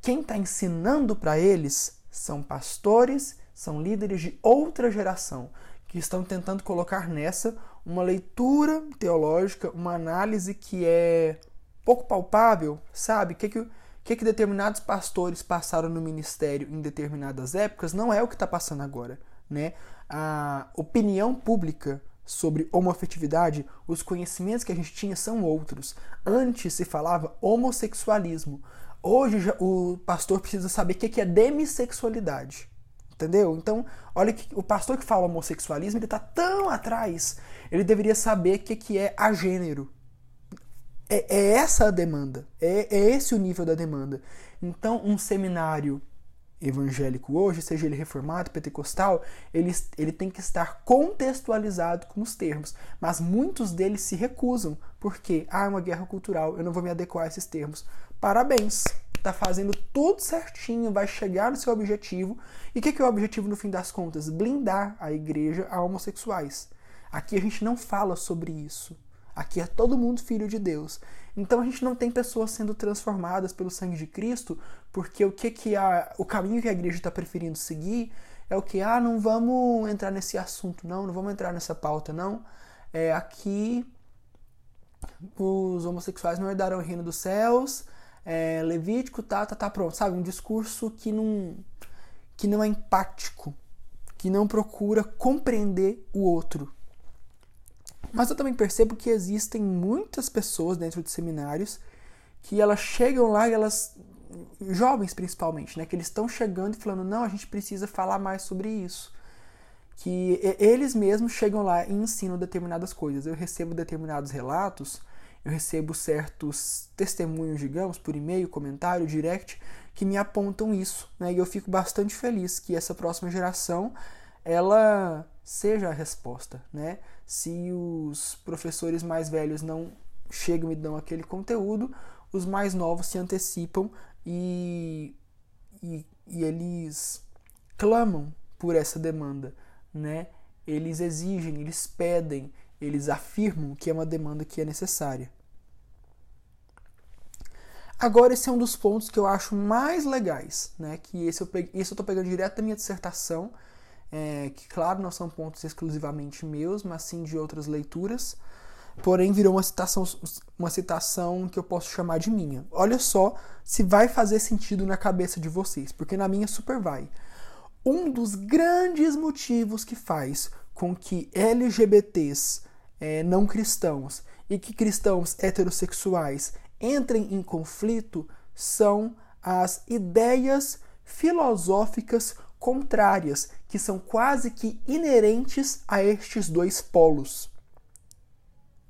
Quem está ensinando para eles são pastores, são líderes de outra geração, que estão tentando colocar nessa uma leitura teológica, uma análise que é pouco palpável, sabe? O que, que, que, que determinados pastores passaram no ministério em determinadas épocas não é o que está passando agora. Né? A opinião pública sobre homoafetividade, os conhecimentos que a gente tinha são outros. Antes se falava homossexualismo. Hoje o pastor precisa saber o que é demissexualidade. Entendeu? Então, olha que o pastor que fala homossexualismo, ele está tão atrás. Ele deveria saber o que é agênero. É, é essa a demanda. É, é esse o nível da demanda. Então, um seminário evangélico hoje, seja ele reformado, pentecostal, ele, ele tem que estar contextualizado com os termos. Mas muitos deles se recusam, porque ah, é uma guerra cultural, eu não vou me adequar a esses termos. Parabéns! Está fazendo tudo certinho, vai chegar no seu objetivo. E o que, que é o objetivo no fim das contas? Blindar a igreja a homossexuais. Aqui a gente não fala sobre isso. Aqui é todo mundo filho de Deus. Então a gente não tem pessoas sendo transformadas pelo sangue de Cristo, porque o que que a, o caminho que a igreja está preferindo seguir é o que ah não vamos entrar nesse assunto não, não vamos entrar nessa pauta não. É aqui os homossexuais não herdarão o reino dos céus. É, Levítico tá tá tá pronto, sabe um discurso que não que não é empático, que não procura compreender o outro, mas eu também percebo que existem muitas pessoas dentro de seminários que elas chegam lá e elas jovens principalmente, né, que eles estão chegando e falando: "Não, a gente precisa falar mais sobre isso". Que eles mesmos chegam lá e ensinam determinadas coisas. Eu recebo determinados relatos, eu recebo certos testemunhos, digamos, por e-mail, comentário, direct, que me apontam isso, né? E eu fico bastante feliz que essa próxima geração ela seja a resposta, né? Se os professores mais velhos não chegam e dão aquele conteúdo, os mais novos se antecipam e, e, e eles clamam por essa demanda, né? Eles exigem, eles pedem, eles afirmam que é uma demanda que é necessária. Agora, esse é um dos pontos que eu acho mais legais, né? Que esse eu, peguei, esse eu tô pegando direto da minha dissertação, é, que, claro, não são pontos exclusivamente meus, mas sim de outras leituras. Porém, virou uma citação, uma citação que eu posso chamar de minha. Olha só se vai fazer sentido na cabeça de vocês, porque na minha super vai. um dos grandes motivos que faz com que LGBTs é, não cristãos e que cristãos heterossexuais entrem em conflito são as ideias filosóficas contrárias, que são quase que inerentes a estes dois polos.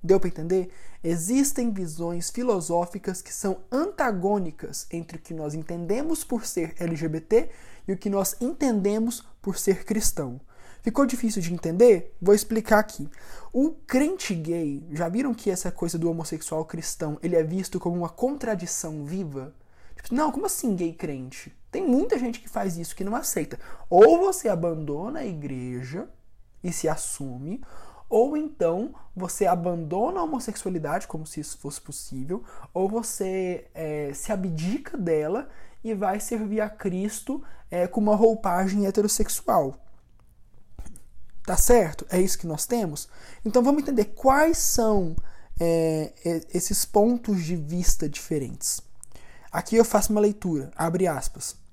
Deu para entender? Existem visões filosóficas que são antagônicas entre o que nós entendemos por ser LGBT e o que nós entendemos por ser cristão. Ficou difícil de entender? Vou explicar aqui. O crente gay, já viram que essa coisa do homossexual cristão, ele é visto como uma contradição viva? Tipo, não, como assim gay crente? Tem muita gente que faz isso, que não aceita. Ou você abandona a igreja e se assume, ou então você abandona a homossexualidade, como se isso fosse possível, ou você é, se abdica dela e vai servir a Cristo é, com uma roupagem heterossexual. Tá certo? É isso que nós temos? Então vamos entender quais são é, esses pontos de vista diferentes. Aqui eu faço uma leitura, abre aspas.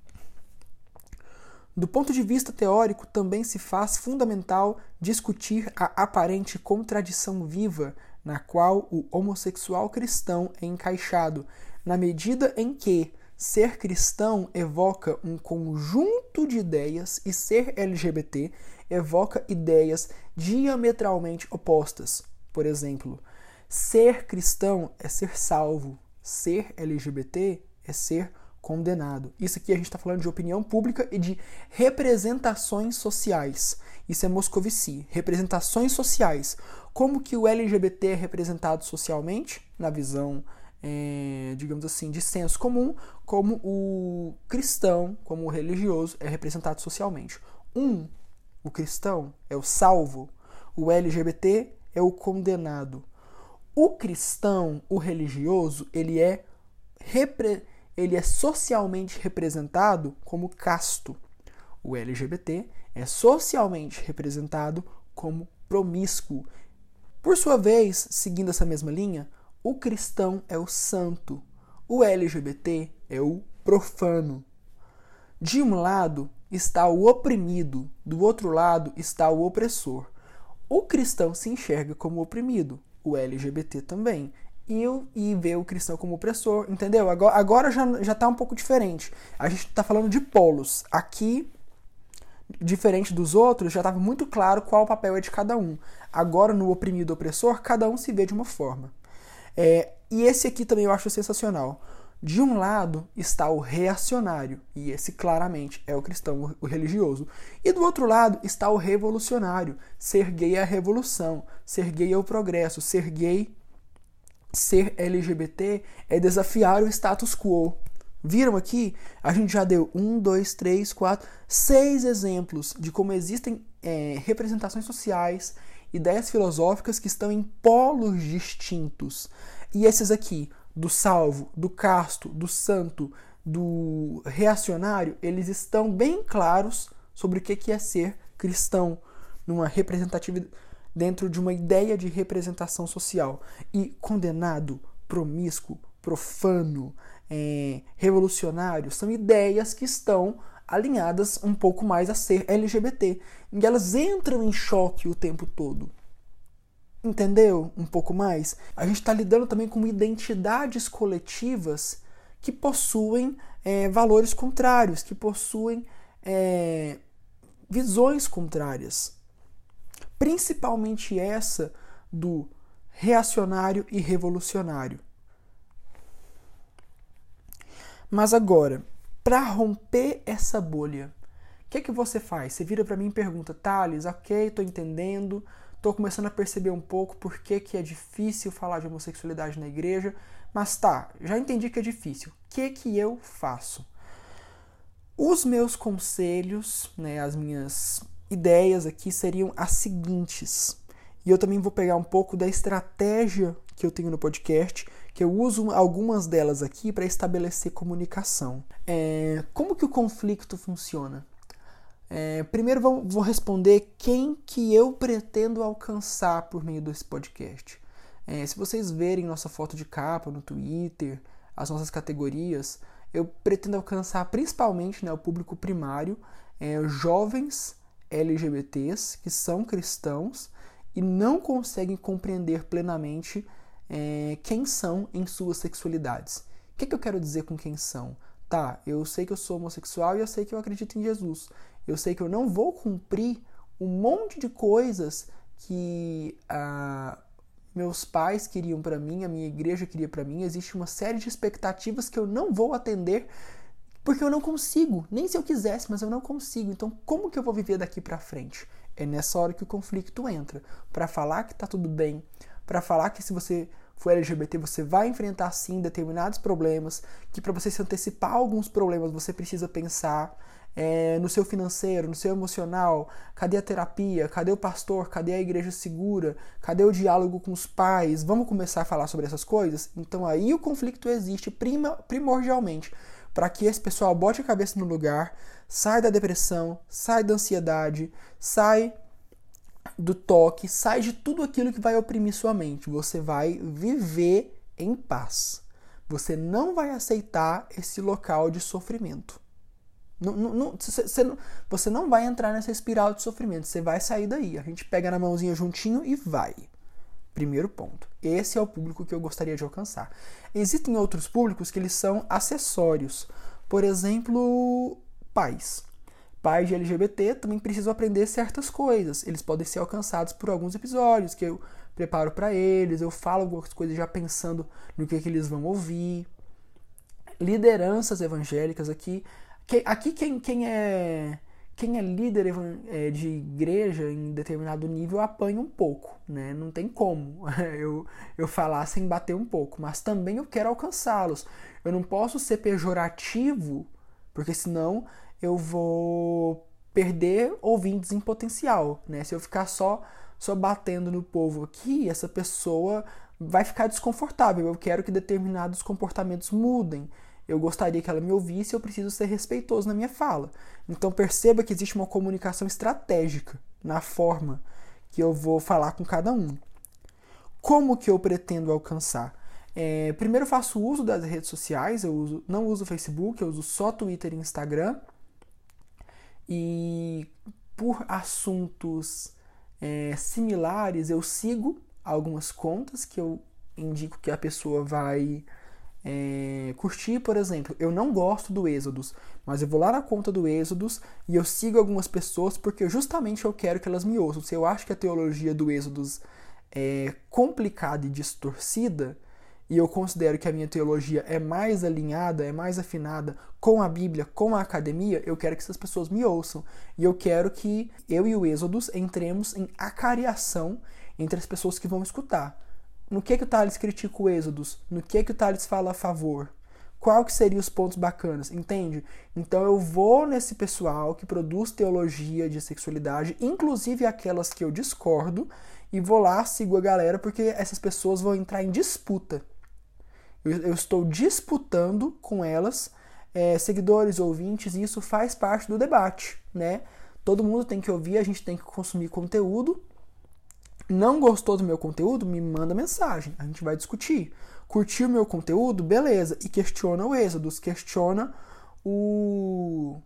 Do ponto de vista teórico, também se faz fundamental discutir a aparente contradição viva na qual o homossexual cristão é encaixado, na medida em que ser cristão evoca um conjunto de ideias e ser LGBT evoca ideias diametralmente opostas. Por exemplo, ser cristão é ser salvo, ser LGBT é ser condenado. Isso aqui a gente está falando de opinião pública e de representações sociais. Isso é Moscovici. Representações sociais. Como que o LGBT é representado socialmente, na visão, é, digamos assim, de senso comum, como o cristão, como o religioso, é representado socialmente. Um o cristão é o salvo, o LGBT é o condenado. O cristão, o religioso, ele é, repre... ele é socialmente representado como casto. O LGBT é socialmente representado como promíscuo. Por sua vez, seguindo essa mesma linha, o cristão é o santo, o LGBT é o profano. De um lado, está o oprimido, do outro lado está o opressor. O cristão se enxerga como oprimido, o LGBT também. E, e o cristão como opressor, entendeu? Agora, agora já, já tá um pouco diferente. A gente está falando de polos. Aqui, diferente dos outros, já estava muito claro qual o papel é de cada um. Agora, no oprimido opressor, cada um se vê de uma forma. É, e esse aqui também eu acho sensacional. De um lado está o reacionário, e esse claramente é o cristão, o religioso. E do outro lado está o revolucionário. Ser gay é a revolução, ser gay é o progresso, ser gay, ser LGBT é desafiar o status quo. Viram aqui? A gente já deu um, dois, três, quatro, seis exemplos de como existem é, representações sociais, ideias filosóficas que estão em polos distintos. E esses aqui, do salvo, do casto, do santo, do reacionário, eles estão bem claros sobre o que é ser cristão numa representatividade dentro de uma ideia de representação social e condenado, promíscuo, profano, é, revolucionário são ideias que estão alinhadas um pouco mais a ser LGBT, e elas entram em choque o tempo todo. Entendeu um pouco mais? A gente está lidando também com identidades coletivas que possuem é, valores contrários, que possuem é, visões contrárias. Principalmente essa do reacionário e revolucionário. Mas agora, para romper essa bolha, o que, é que você faz? Você vira para mim e pergunta, Thales, ok, estou entendendo, Tô começando a perceber um pouco por que, que é difícil falar de homossexualidade na igreja, mas tá, já entendi que é difícil. O que que eu faço? Os meus conselhos, né, as minhas ideias aqui seriam as seguintes. E eu também vou pegar um pouco da estratégia que eu tenho no podcast, que eu uso algumas delas aqui para estabelecer comunicação. É, como que o conflito funciona? É, primeiro vou, vou responder quem que eu pretendo alcançar por meio desse podcast. É, se vocês verem nossa foto de capa no Twitter, as nossas categorias, eu pretendo alcançar principalmente né, o público primário, é, jovens LGBTs que são cristãos e não conseguem compreender plenamente é, quem são em suas sexualidades. O que, que eu quero dizer com quem são? Tá, eu sei que eu sou homossexual e eu sei que eu acredito em Jesus. Eu sei que eu não vou cumprir um monte de coisas que ah, meus pais queriam para mim, a minha igreja queria para mim. Existe uma série de expectativas que eu não vou atender porque eu não consigo, nem se eu quisesse, mas eu não consigo. Então, como que eu vou viver daqui para frente? É nessa hora que o conflito entra, para falar que tá tudo bem, para falar que se você for LGBT, você vai enfrentar sim determinados problemas, que para você se antecipar alguns problemas, você precisa pensar é, no seu financeiro, no seu emocional, cadê a terapia, cadê o pastor, cadê a igreja segura, cadê o diálogo com os pais, vamos começar a falar sobre essas coisas? Então aí o conflito existe prima, primordialmente para que esse pessoal bote a cabeça no lugar, sai da depressão, sai da ansiedade, sai do toque, sai de tudo aquilo que vai oprimir sua mente. Você vai viver em paz. Você não vai aceitar esse local de sofrimento. Não, não, você, não, você não vai entrar nessa espiral de sofrimento. Você vai sair daí. A gente pega na mãozinha juntinho e vai. Primeiro ponto. Esse é o público que eu gostaria de alcançar. Existem outros públicos que eles são acessórios. Por exemplo, pais. Pais de LGBT também precisam aprender certas coisas. Eles podem ser alcançados por alguns episódios que eu preparo para eles. Eu falo algumas coisas já pensando no que, que eles vão ouvir. Lideranças evangélicas aqui. Aqui quem, quem é quem é líder é, de igreja em determinado nível apanha um pouco, né? Não tem como eu, eu falar sem bater um pouco, mas também eu quero alcançá-los. Eu não posso ser pejorativo, porque senão eu vou perder ouvintes em potencial, né? Se eu ficar só só batendo no povo aqui, essa pessoa vai ficar desconfortável. Eu quero que determinados comportamentos mudem eu gostaria que ela me ouvisse, eu preciso ser respeitoso na minha fala. Então perceba que existe uma comunicação estratégica na forma que eu vou falar com cada um. Como que eu pretendo alcançar? É, primeiro faço uso das redes sociais, eu uso, não uso Facebook, eu uso só Twitter e Instagram. E por assuntos é, similares, eu sigo algumas contas que eu indico que a pessoa vai é, curtir, por exemplo, eu não gosto do Êxodos, mas eu vou lá na conta do Êxodos e eu sigo algumas pessoas porque justamente eu quero que elas me ouçam. Se eu acho que a teologia do Êxodos é complicada e distorcida, e eu considero que a minha teologia é mais alinhada, é mais afinada com a Bíblia, com a academia, eu quero que essas pessoas me ouçam. E eu quero que eu e o Êxodos entremos em acariação entre as pessoas que vão escutar no que, que o Thales critica o Êxodos, no que, que o Thales fala a favor, qual que seriam os pontos bacanas, entende? Então eu vou nesse pessoal que produz teologia de sexualidade, inclusive aquelas que eu discordo, e vou lá, sigo a galera, porque essas pessoas vão entrar em disputa. Eu, eu estou disputando com elas, é, seguidores, ouvintes, e isso faz parte do debate, né? Todo mundo tem que ouvir, a gente tem que consumir conteúdo, não gostou do meu conteúdo? Me manda mensagem, a gente vai discutir. Curtiu meu conteúdo? Beleza. E questiona o Êxodos, questiona o.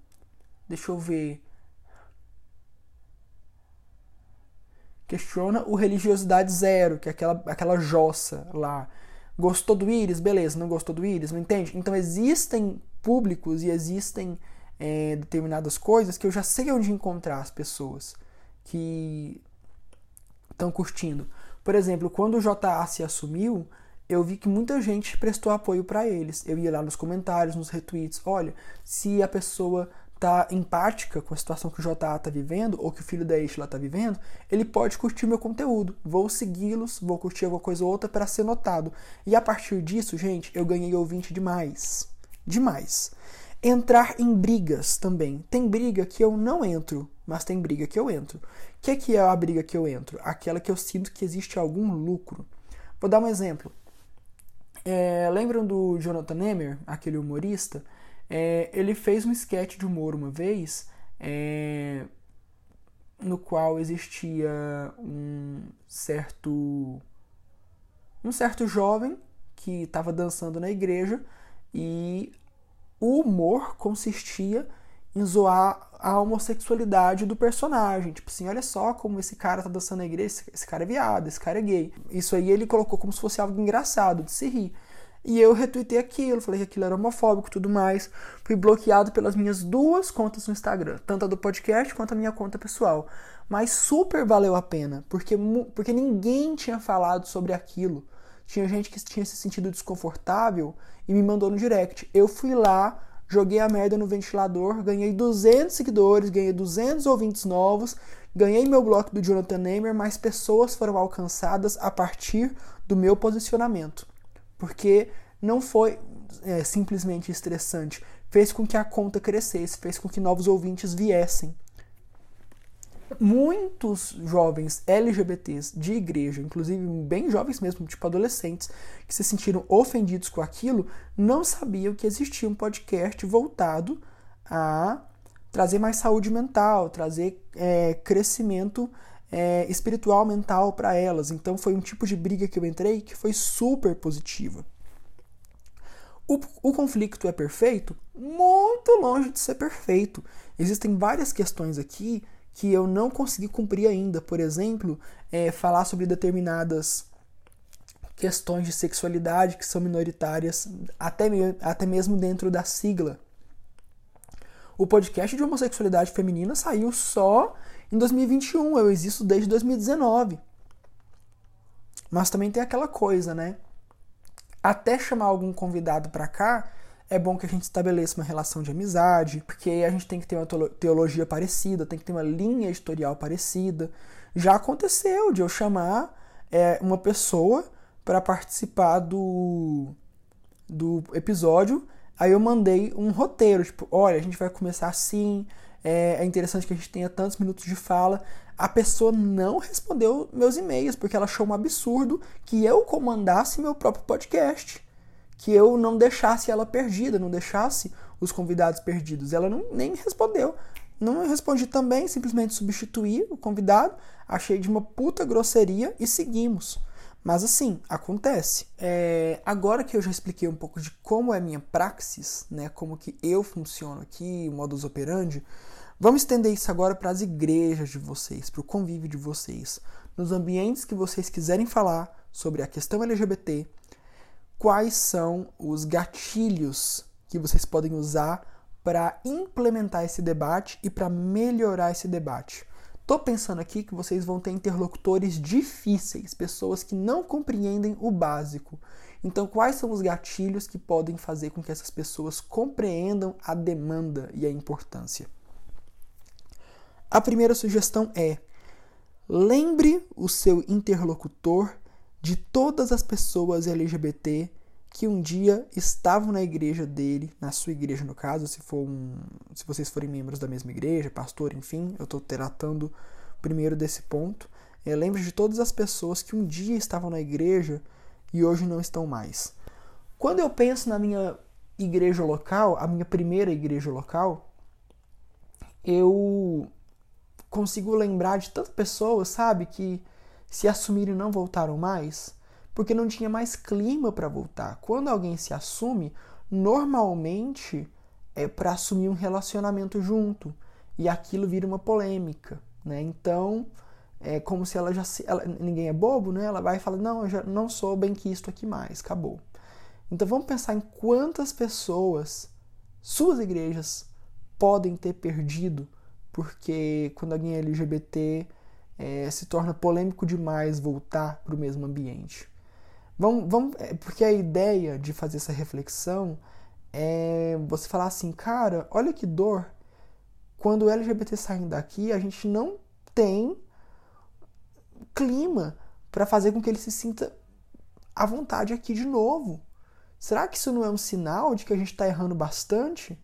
Deixa eu ver. Questiona o Religiosidade Zero, que é aquela, aquela jossa lá. Gostou do Íris? Beleza. Não gostou do Íris? Não entende? Então existem públicos e existem é, determinadas coisas que eu já sei onde encontrar as pessoas que estão curtindo. Por exemplo, quando o JA se assumiu, eu vi que muita gente prestou apoio para eles. Eu ia lá nos comentários, nos retweets, olha, se a pessoa tá empática com a situação que o JA tá vivendo ou que o filho da Ishla tá vivendo, ele pode curtir meu conteúdo. Vou segui-los, vou curtir alguma coisa ou outra para ser notado. E a partir disso, gente, eu ganhei ouvinte demais. Demais. Entrar em brigas também. Tem briga que eu não entro, mas tem briga que eu entro que, que é a briga que eu entro? Aquela que eu sinto que existe algum lucro. Vou dar um exemplo. É, lembram do Jonathan Emmer, aquele humorista? É, ele fez um sketch de humor uma vez é, no qual existia um certo um certo jovem que estava dançando na igreja e o humor consistia em zoar a homossexualidade do personagem. Tipo assim, olha só como esse cara tá dançando na igreja, esse cara é viado, esse cara é gay. Isso aí ele colocou como se fosse algo engraçado, de se rir. E eu retuitei aquilo, falei que aquilo era homofóbico e tudo mais. Fui bloqueado pelas minhas duas contas no Instagram, tanto a do podcast quanto a minha conta pessoal. Mas super valeu a pena, porque, porque ninguém tinha falado sobre aquilo. Tinha gente que tinha se sentido desconfortável e me mandou no direct. Eu fui lá, joguei a merda no ventilador, ganhei 200 seguidores, ganhei 200 ouvintes novos, ganhei meu bloco do Jonathan Neymer, mas pessoas foram alcançadas a partir do meu posicionamento porque não foi é, simplesmente estressante, fez com que a conta crescesse, fez com que novos ouvintes viessem. Muitos jovens LGBTs de igreja, inclusive bem jovens mesmo, tipo adolescentes, que se sentiram ofendidos com aquilo, não sabiam que existia um podcast voltado a trazer mais saúde mental, trazer é, crescimento é, espiritual mental para elas. Então foi um tipo de briga que eu entrei que foi super positiva. O, o, conflito é perfeito? Muito longe de ser perfeito. Existem várias questões aqui que eu não consegui cumprir ainda. Por exemplo, é, falar sobre determinadas questões de sexualidade que são minoritárias, até, até mesmo dentro da sigla. O podcast de homossexualidade feminina saiu só em 2021. Eu existo desde 2019. Mas também tem aquela coisa, né? Até chamar algum convidado para cá, é bom que a gente estabeleça uma relação de amizade, porque a gente tem que ter uma teologia parecida, tem que ter uma linha editorial parecida. Já aconteceu de eu chamar é, uma pessoa para participar do, do episódio, aí eu mandei um roteiro, tipo, olha, a gente vai começar assim, é, é interessante que a gente tenha tantos minutos de fala. A pessoa não respondeu meus e-mails porque ela achou um absurdo que eu comandasse meu próprio podcast, que eu não deixasse ela perdida, não deixasse os convidados perdidos. Ela não, nem me respondeu. Não respondi também, simplesmente substituí o convidado, achei de uma puta grosseria e seguimos. Mas assim, acontece. É, agora que eu já expliquei um pouco de como é minha praxis, né, como que eu funciono aqui, modus operandi, Vamos estender isso agora para as igrejas de vocês, para o convívio de vocês, nos ambientes que vocês quiserem falar sobre a questão LGBT. Quais são os gatilhos que vocês podem usar para implementar esse debate e para melhorar esse debate? Estou pensando aqui que vocês vão ter interlocutores difíceis, pessoas que não compreendem o básico. Então, quais são os gatilhos que podem fazer com que essas pessoas compreendam a demanda e a importância? A primeira sugestão é: lembre o seu interlocutor de todas as pessoas LGBT que um dia estavam na igreja dele, na sua igreja no caso, se for um, se vocês forem membros da mesma igreja, pastor, enfim, eu estou tratando primeiro desse ponto. É, lembre de todas as pessoas que um dia estavam na igreja e hoje não estão mais. Quando eu penso na minha igreja local, a minha primeira igreja local, eu consigo lembrar de tantas pessoas, sabe, que se assumiram e não voltaram mais, porque não tinha mais clima para voltar. Quando alguém se assume, normalmente é para assumir um relacionamento junto e aquilo vira uma polêmica, né? Então, é como se ela já se, ela, ninguém é bobo, né? Ela vai e fala: "Não, eu já não sou bem que isto aqui mais, acabou". Então vamos pensar em quantas pessoas suas igrejas podem ter perdido porque quando alguém é LGBT é, se torna polêmico demais voltar para o mesmo ambiente. Vamos, vamos, é, porque a ideia de fazer essa reflexão é você falar assim, cara, olha que dor. Quando o LGBT saem daqui, a gente não tem clima para fazer com que ele se sinta à vontade aqui de novo. Será que isso não é um sinal de que a gente está errando bastante?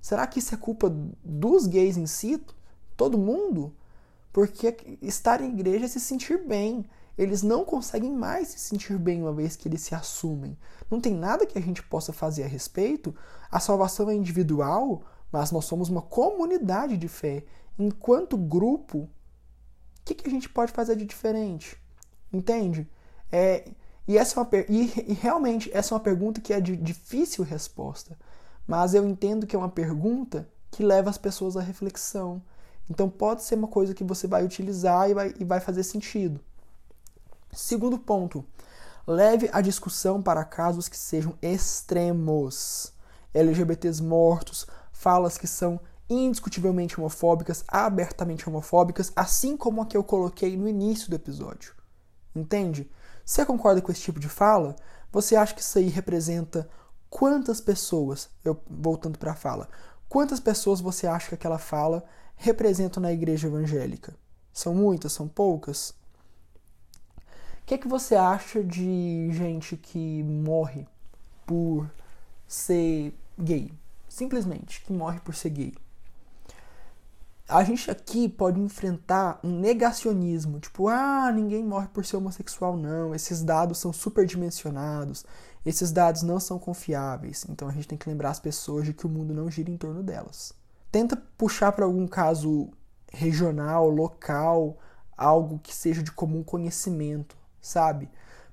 Será que isso é culpa dos gays em si? Todo mundo? Porque estar em igreja é se sentir bem. Eles não conseguem mais se sentir bem uma vez que eles se assumem. Não tem nada que a gente possa fazer a respeito. A salvação é individual, mas nós somos uma comunidade de fé. Enquanto grupo, o que, que a gente pode fazer de diferente? Entende? É, e, essa é uma, e, e realmente essa é uma pergunta que é de difícil resposta. mas eu entendo que é uma pergunta que leva as pessoas à reflexão. Então pode ser uma coisa que você vai utilizar e vai, e vai fazer sentido. Segundo ponto, leve a discussão para casos que sejam extremos. LGBTs mortos, falas que são indiscutivelmente homofóbicas, abertamente homofóbicas, assim como a que eu coloquei no início do episódio. Entende? Você concorda com esse tipo de fala? Você acha que isso aí representa quantas pessoas, eu voltando para a fala, quantas pessoas você acha que aquela fala representam na igreja evangélica? São muitas, são poucas? O que, é que você acha de gente que morre por ser gay? Simplesmente, que morre por ser gay a gente aqui pode enfrentar um negacionismo, tipo, ah, ninguém morre por ser homossexual, não, esses dados são superdimensionados, esses dados não são confiáveis. Então a gente tem que lembrar as pessoas de que o mundo não gira em torno delas. Tenta puxar para algum caso regional, local, algo que seja de comum conhecimento, sabe?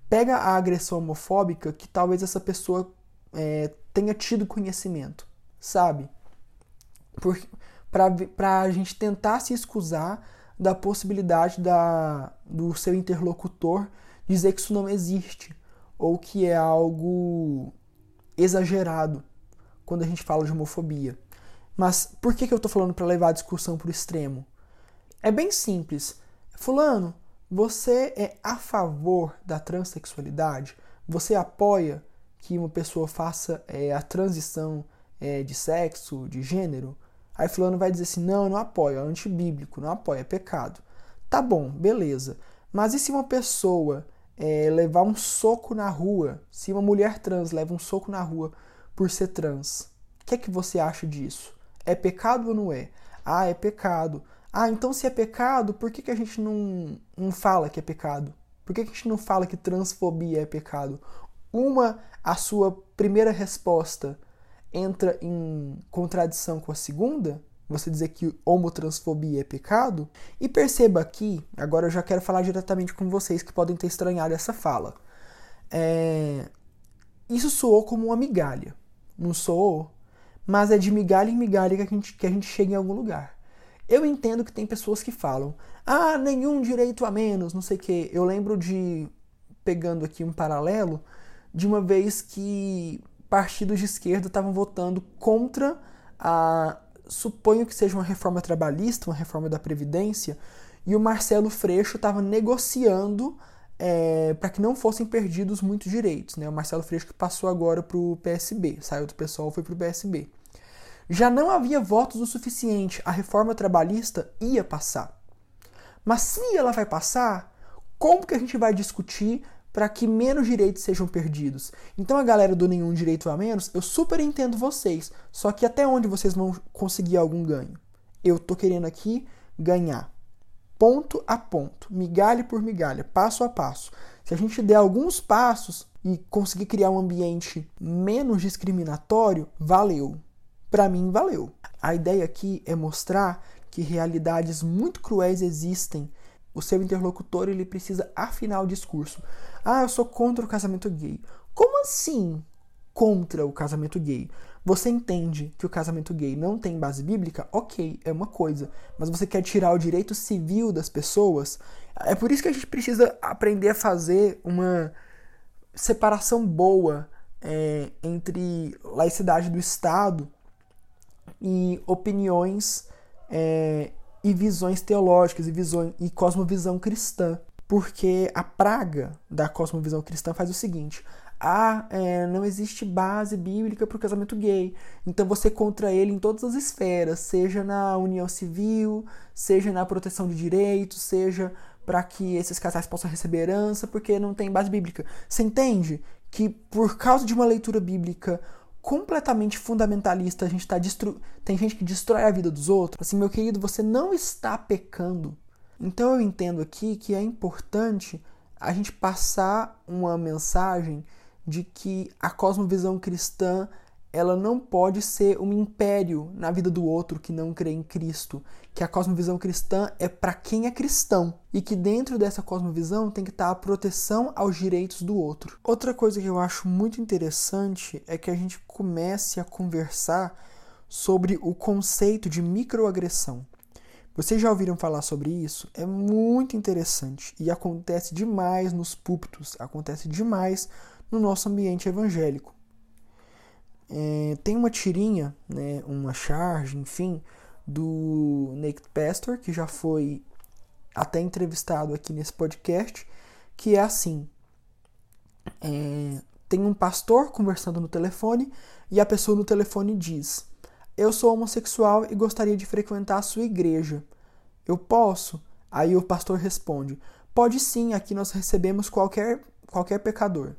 Pega a agressão homofóbica que talvez essa pessoa é, tenha tido conhecimento, sabe? Para a gente tentar se excusar da possibilidade da, do seu interlocutor dizer que isso não existe ou que é algo exagerado quando a gente fala de homofobia. Mas por que, que eu estou falando para levar a discussão para o extremo? É bem simples. Fulano, você é a favor da transexualidade? Você apoia que uma pessoa faça é, a transição é, de sexo, de gênero? Aí fulano vai dizer assim: não, eu não apoio, é antibíblico, não apoio, é pecado. Tá bom, beleza. Mas e se uma pessoa é, levar um soco na rua? Se uma mulher trans leva um soco na rua por ser trans, o que é que você acha disso? É pecado ou não é? Ah, é pecado. Ah, então se é pecado, por que, que a gente não, não fala que é pecado? Por que, que a gente não fala que transfobia é pecado? Uma, a sua primeira resposta entra em contradição com a segunda, você dizer que homotransfobia é pecado, e perceba aqui, agora eu já quero falar diretamente com vocês que podem ter estranhado essa fala. É, isso soou como uma migalha, não soou? Mas é de migalha em migalha que a, gente, que a gente chega em algum lugar. Eu entendo que tem pessoas que falam, ah, nenhum direito a menos, não sei o quê. Eu lembro de, pegando aqui um paralelo, de uma vez que partidos de esquerda estavam votando contra a. Suponho que seja uma reforma trabalhista, uma reforma da Previdência, e o Marcelo Freixo estava negociando é, para que não fossem perdidos muitos direitos. Né? O Marcelo Freixo que passou agora para o PSB, saiu do pessoal foi para o PSB. Já não havia votos o suficiente, a reforma trabalhista ia passar. Mas se ela vai passar, como que a gente vai discutir para que menos direitos sejam perdidos. Então a galera do nenhum direito a menos, eu super entendo vocês, só que até onde vocês vão conseguir algum ganho? Eu tô querendo aqui ganhar. Ponto a ponto, migalha por migalha, passo a passo. Se a gente der alguns passos e conseguir criar um ambiente menos discriminatório, valeu. Para mim, valeu. A ideia aqui é mostrar que realidades muito cruéis existem o seu interlocutor ele precisa afinar o discurso. Ah, eu sou contra o casamento gay. Como assim contra o casamento gay? Você entende que o casamento gay não tem base bíblica? Ok, é uma coisa. Mas você quer tirar o direito civil das pessoas? É por isso que a gente precisa aprender a fazer uma separação boa é, entre laicidade do Estado e opiniões é, e visões teológicas e, visões, e cosmovisão cristã. Porque a praga da cosmovisão cristã faz o seguinte: ah, é, não existe base bíblica para o casamento gay. Então você contra ele em todas as esferas, seja na união civil, seja na proteção de direitos, seja para que esses casais possam receber herança, porque não tem base bíblica. Você entende que por causa de uma leitura bíblica completamente fundamentalista, a gente tá destru... tem gente que destrói a vida dos outros. Assim, meu querido, você não está pecando. Então eu entendo aqui que é importante a gente passar uma mensagem de que a cosmovisão cristã ela não pode ser um império na vida do outro que não crê em Cristo, que a cosmovisão cristã é para quem é cristão e que dentro dessa cosmovisão tem que estar a proteção aos direitos do outro. Outra coisa que eu acho muito interessante é que a gente comece a conversar sobre o conceito de microagressão. Vocês já ouviram falar sobre isso? É muito interessante e acontece demais nos púlpitos, acontece demais no nosso ambiente evangélico. É, tem uma tirinha, né, uma charge, enfim, do Naked Pastor, que já foi até entrevistado aqui nesse podcast, que é assim: é, tem um pastor conversando no telefone e a pessoa no telefone diz: Eu sou homossexual e gostaria de frequentar a sua igreja. Eu posso? Aí o pastor responde: Pode sim, aqui nós recebemos qualquer, qualquer pecador.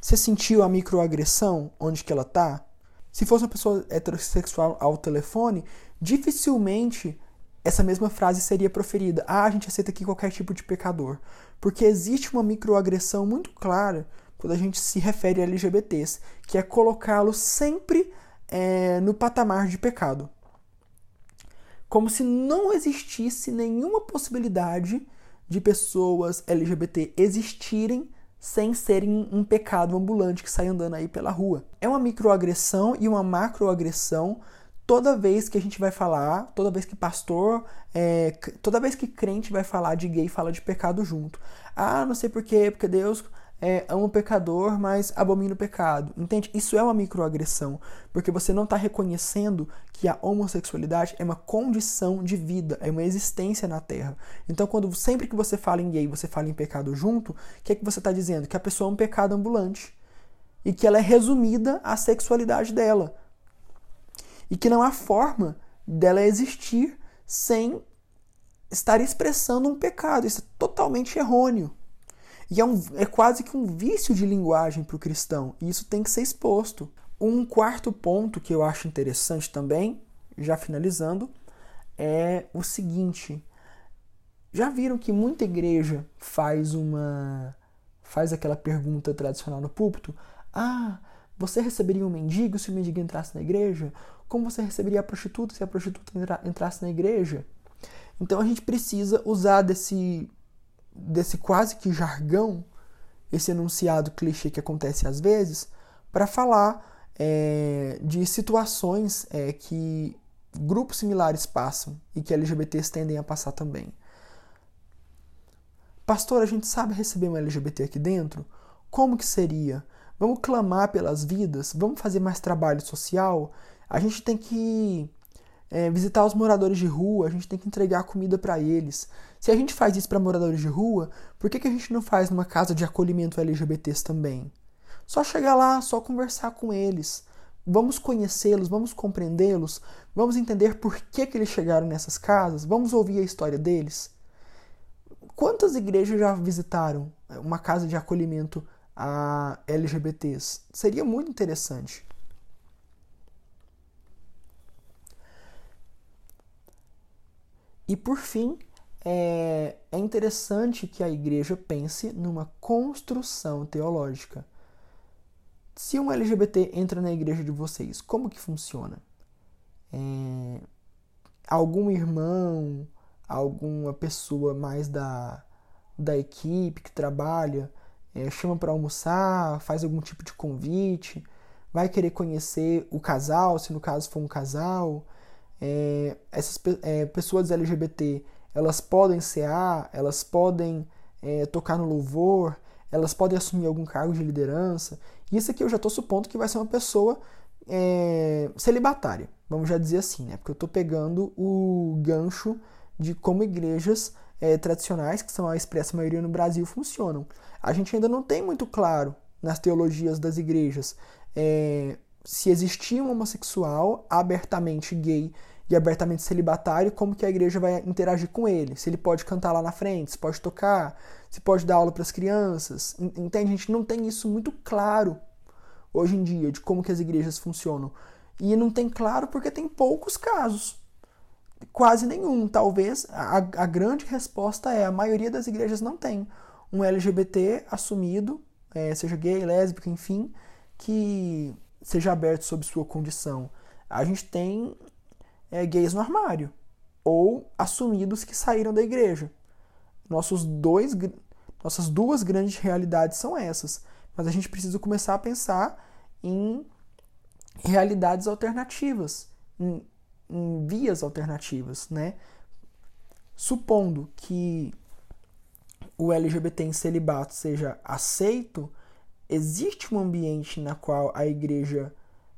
Você sentiu a microagressão? Onde que ela tá? Se fosse uma pessoa heterossexual ao telefone, dificilmente essa mesma frase seria proferida. Ah, a gente aceita aqui qualquer tipo de pecador. Porque existe uma microagressão muito clara quando a gente se refere a LGBTs, que é colocá-los sempre é, no patamar de pecado. Como se não existisse nenhuma possibilidade de pessoas LGBT existirem sem serem um pecado ambulante que sai andando aí pela rua. É uma microagressão e uma macroagressão toda vez que a gente vai falar, toda vez que pastor, é, toda vez que crente vai falar de gay, fala de pecado junto. Ah, não sei porquê, porque Deus é, ama o pecador, mas abomina o pecado. Entende? Isso é uma microagressão, porque você não está reconhecendo que a homossexualidade é uma condição de vida, é uma existência na Terra. Então, quando sempre que você fala em gay, você fala em pecado junto, o que é que você está dizendo? Que a pessoa é um pecado ambulante e que ela é resumida à sexualidade dela e que não há forma dela existir sem estar expressando um pecado. Isso é totalmente errôneo. E é, um, é quase que um vício de linguagem para o cristão, e isso tem que ser exposto. Um quarto ponto que eu acho interessante também, já finalizando, é o seguinte: já viram que muita igreja faz uma faz aquela pergunta tradicional no púlpito? Ah, você receberia um mendigo se o mendigo entrasse na igreja? Como você receberia a prostituta se a prostituta entrasse na igreja? Então a gente precisa usar desse desse quase que jargão, esse enunciado clichê que acontece às vezes, para falar é, de situações é, que grupos similares passam e que LGBTs tendem a passar também. Pastor, a gente sabe receber um LGBT aqui dentro? Como que seria? Vamos clamar pelas vidas? Vamos fazer mais trabalho social? A gente tem que é, visitar os moradores de rua, a gente tem que entregar comida para eles. Se a gente faz isso para moradores de rua, por que, que a gente não faz numa casa de acolhimento LGBTs também? Só chegar lá, só conversar com eles. Vamos conhecê-los, vamos compreendê-los, vamos entender por que, que eles chegaram nessas casas, vamos ouvir a história deles. Quantas igrejas já visitaram uma casa de acolhimento a LGBTs? Seria muito interessante. E por fim, é, é interessante que a igreja pense numa construção teológica. Se um LGBT entra na igreja de vocês, como que funciona? É, algum irmão, alguma pessoa mais da, da equipe que trabalha, é, chama para almoçar, faz algum tipo de convite, vai querer conhecer o casal, se no caso for um casal, é, essas é, pessoas LGBT elas podem cear, elas podem é, tocar no louvor, elas podem assumir algum cargo de liderança. Isso aqui eu já estou supondo que vai ser uma pessoa é, celibatária, vamos já dizer assim, né? Porque eu estou pegando o gancho de como igrejas é, tradicionais, que são a expressa maioria no Brasil, funcionam. A gente ainda não tem muito claro nas teologias das igrejas é, se existia um homossexual abertamente gay e abertamente celibatário, como que a igreja vai interagir com ele? Se ele pode cantar lá na frente, se pode tocar, se pode dar aula para as crianças. Entende? A gente não tem isso muito claro hoje em dia de como que as igrejas funcionam. E não tem claro porque tem poucos casos. Quase nenhum. Talvez a, a grande resposta é a maioria das igrejas não tem um LGBT assumido, é, seja gay, lésbico, enfim, que seja aberto sobre sua condição. A gente tem é, gays no armário ou assumidos que saíram da igreja. Nossos dois, nossas duas grandes realidades são essas. Mas a gente precisa começar a pensar em realidades alternativas, em, em vias alternativas, né? Supondo que o LGBT em celibato seja aceito, existe um ambiente na qual a igreja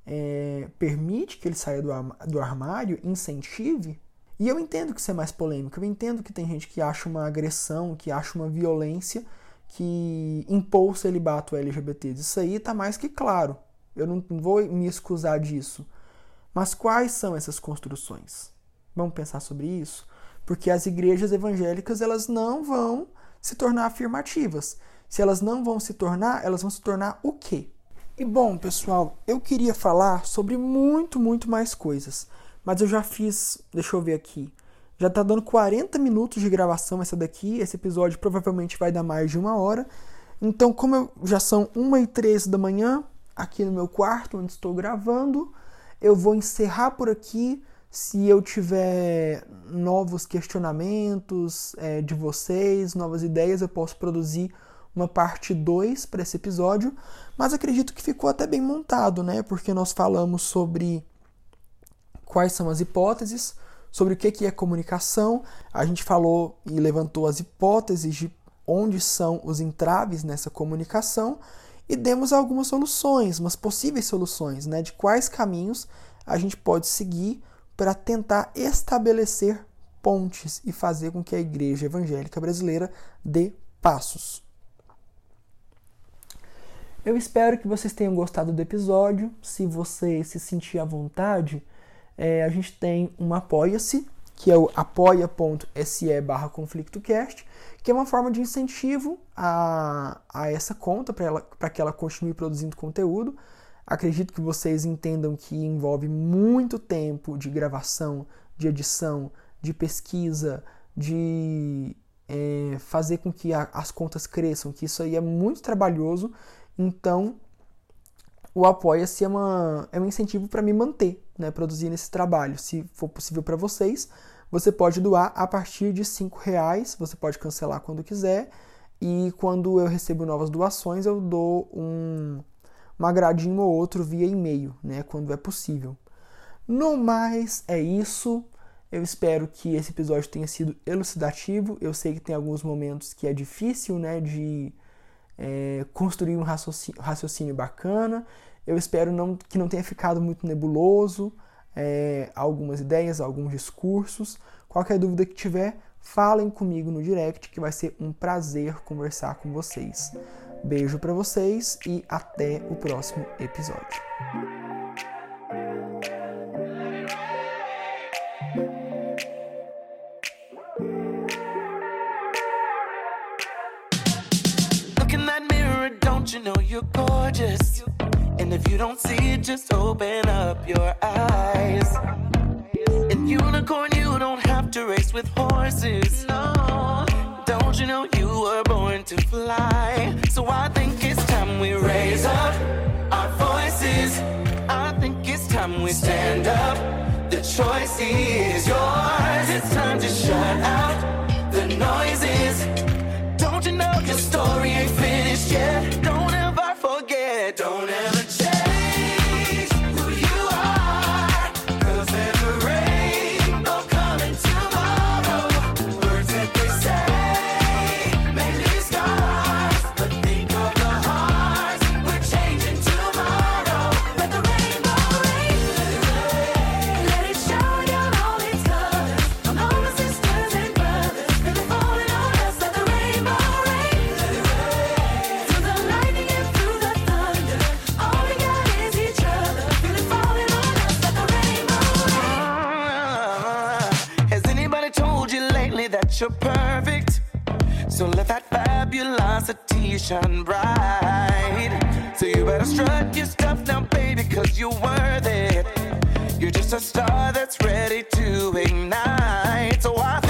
é, permite que ele saia do, do armário, incentive. E eu entendo que isso é mais polêmico, eu entendo que tem gente que acha uma agressão, que acha uma violência que impor o celibato LGBT. Isso aí está mais que claro. Eu não vou me excusar disso. Mas quais são essas construções? Vamos pensar sobre isso? Porque as igrejas evangélicas elas não vão se tornar afirmativas. Se elas não vão se tornar, elas vão se tornar o quê? E bom, pessoal, eu queria falar sobre muito, muito mais coisas. Mas eu já fiz, deixa eu ver aqui. Já tá dando 40 minutos de gravação essa daqui. Esse episódio provavelmente vai dar mais de uma hora. Então, como eu, já são 1 e 13 da manhã, aqui no meu quarto, onde estou gravando, eu vou encerrar por aqui. Se eu tiver novos questionamentos é, de vocês, novas ideias, eu posso produzir uma parte 2 para esse episódio. Mas acredito que ficou até bem montado, né? Porque nós falamos sobre quais são as hipóteses, sobre o que é comunicação. A gente falou e levantou as hipóteses de onde são os entraves nessa comunicação e demos algumas soluções, umas possíveis soluções, né, de quais caminhos a gente pode seguir para tentar estabelecer pontes e fazer com que a igreja evangélica brasileira dê passos. Eu espero que vocês tenham gostado do episódio. Se você se sentir à vontade, é, a gente tem um Apoia-se, que é o apoia.se barra conflictocast, que é uma forma de incentivo a, a essa conta para que ela continue produzindo conteúdo. Acredito que vocês entendam que envolve muito tempo de gravação, de edição, de pesquisa, de é, fazer com que a, as contas cresçam, que isso aí é muito trabalhoso. Então, o Apoia-se é, é um incentivo para me manter, né, produzindo esse trabalho. Se for possível para vocês, você pode doar a partir de R$ reais. Você pode cancelar quando quiser. E quando eu recebo novas doações, eu dou um, um agradinho ou outro via e-mail, né, quando é possível. No mais, é isso. Eu espero que esse episódio tenha sido elucidativo. Eu sei que tem alguns momentos que é difícil, né, de é, construir um raciocínio, raciocínio, bacana. Eu espero não, que não tenha ficado muito nebuloso. É, algumas ideias, alguns discursos. Qualquer dúvida que tiver, falem comigo no direct, que vai ser um prazer conversar com vocês. Beijo para vocês e até o próximo episódio. Don't you know you're gorgeous? And if you don't see it, just open up your eyes. In unicorn, you don't have to race with horses. No. Don't you know you were born to fly? So I think it's time we raise up our voices. I think it's time we stand up. The choice is yours. It's time to shut out the noises. Your story ain't finished yet? Don't So let that fabulosity shine bright. So you better strut your stuff now, baby, cause you're worth it. You're just a star that's ready to ignite. So I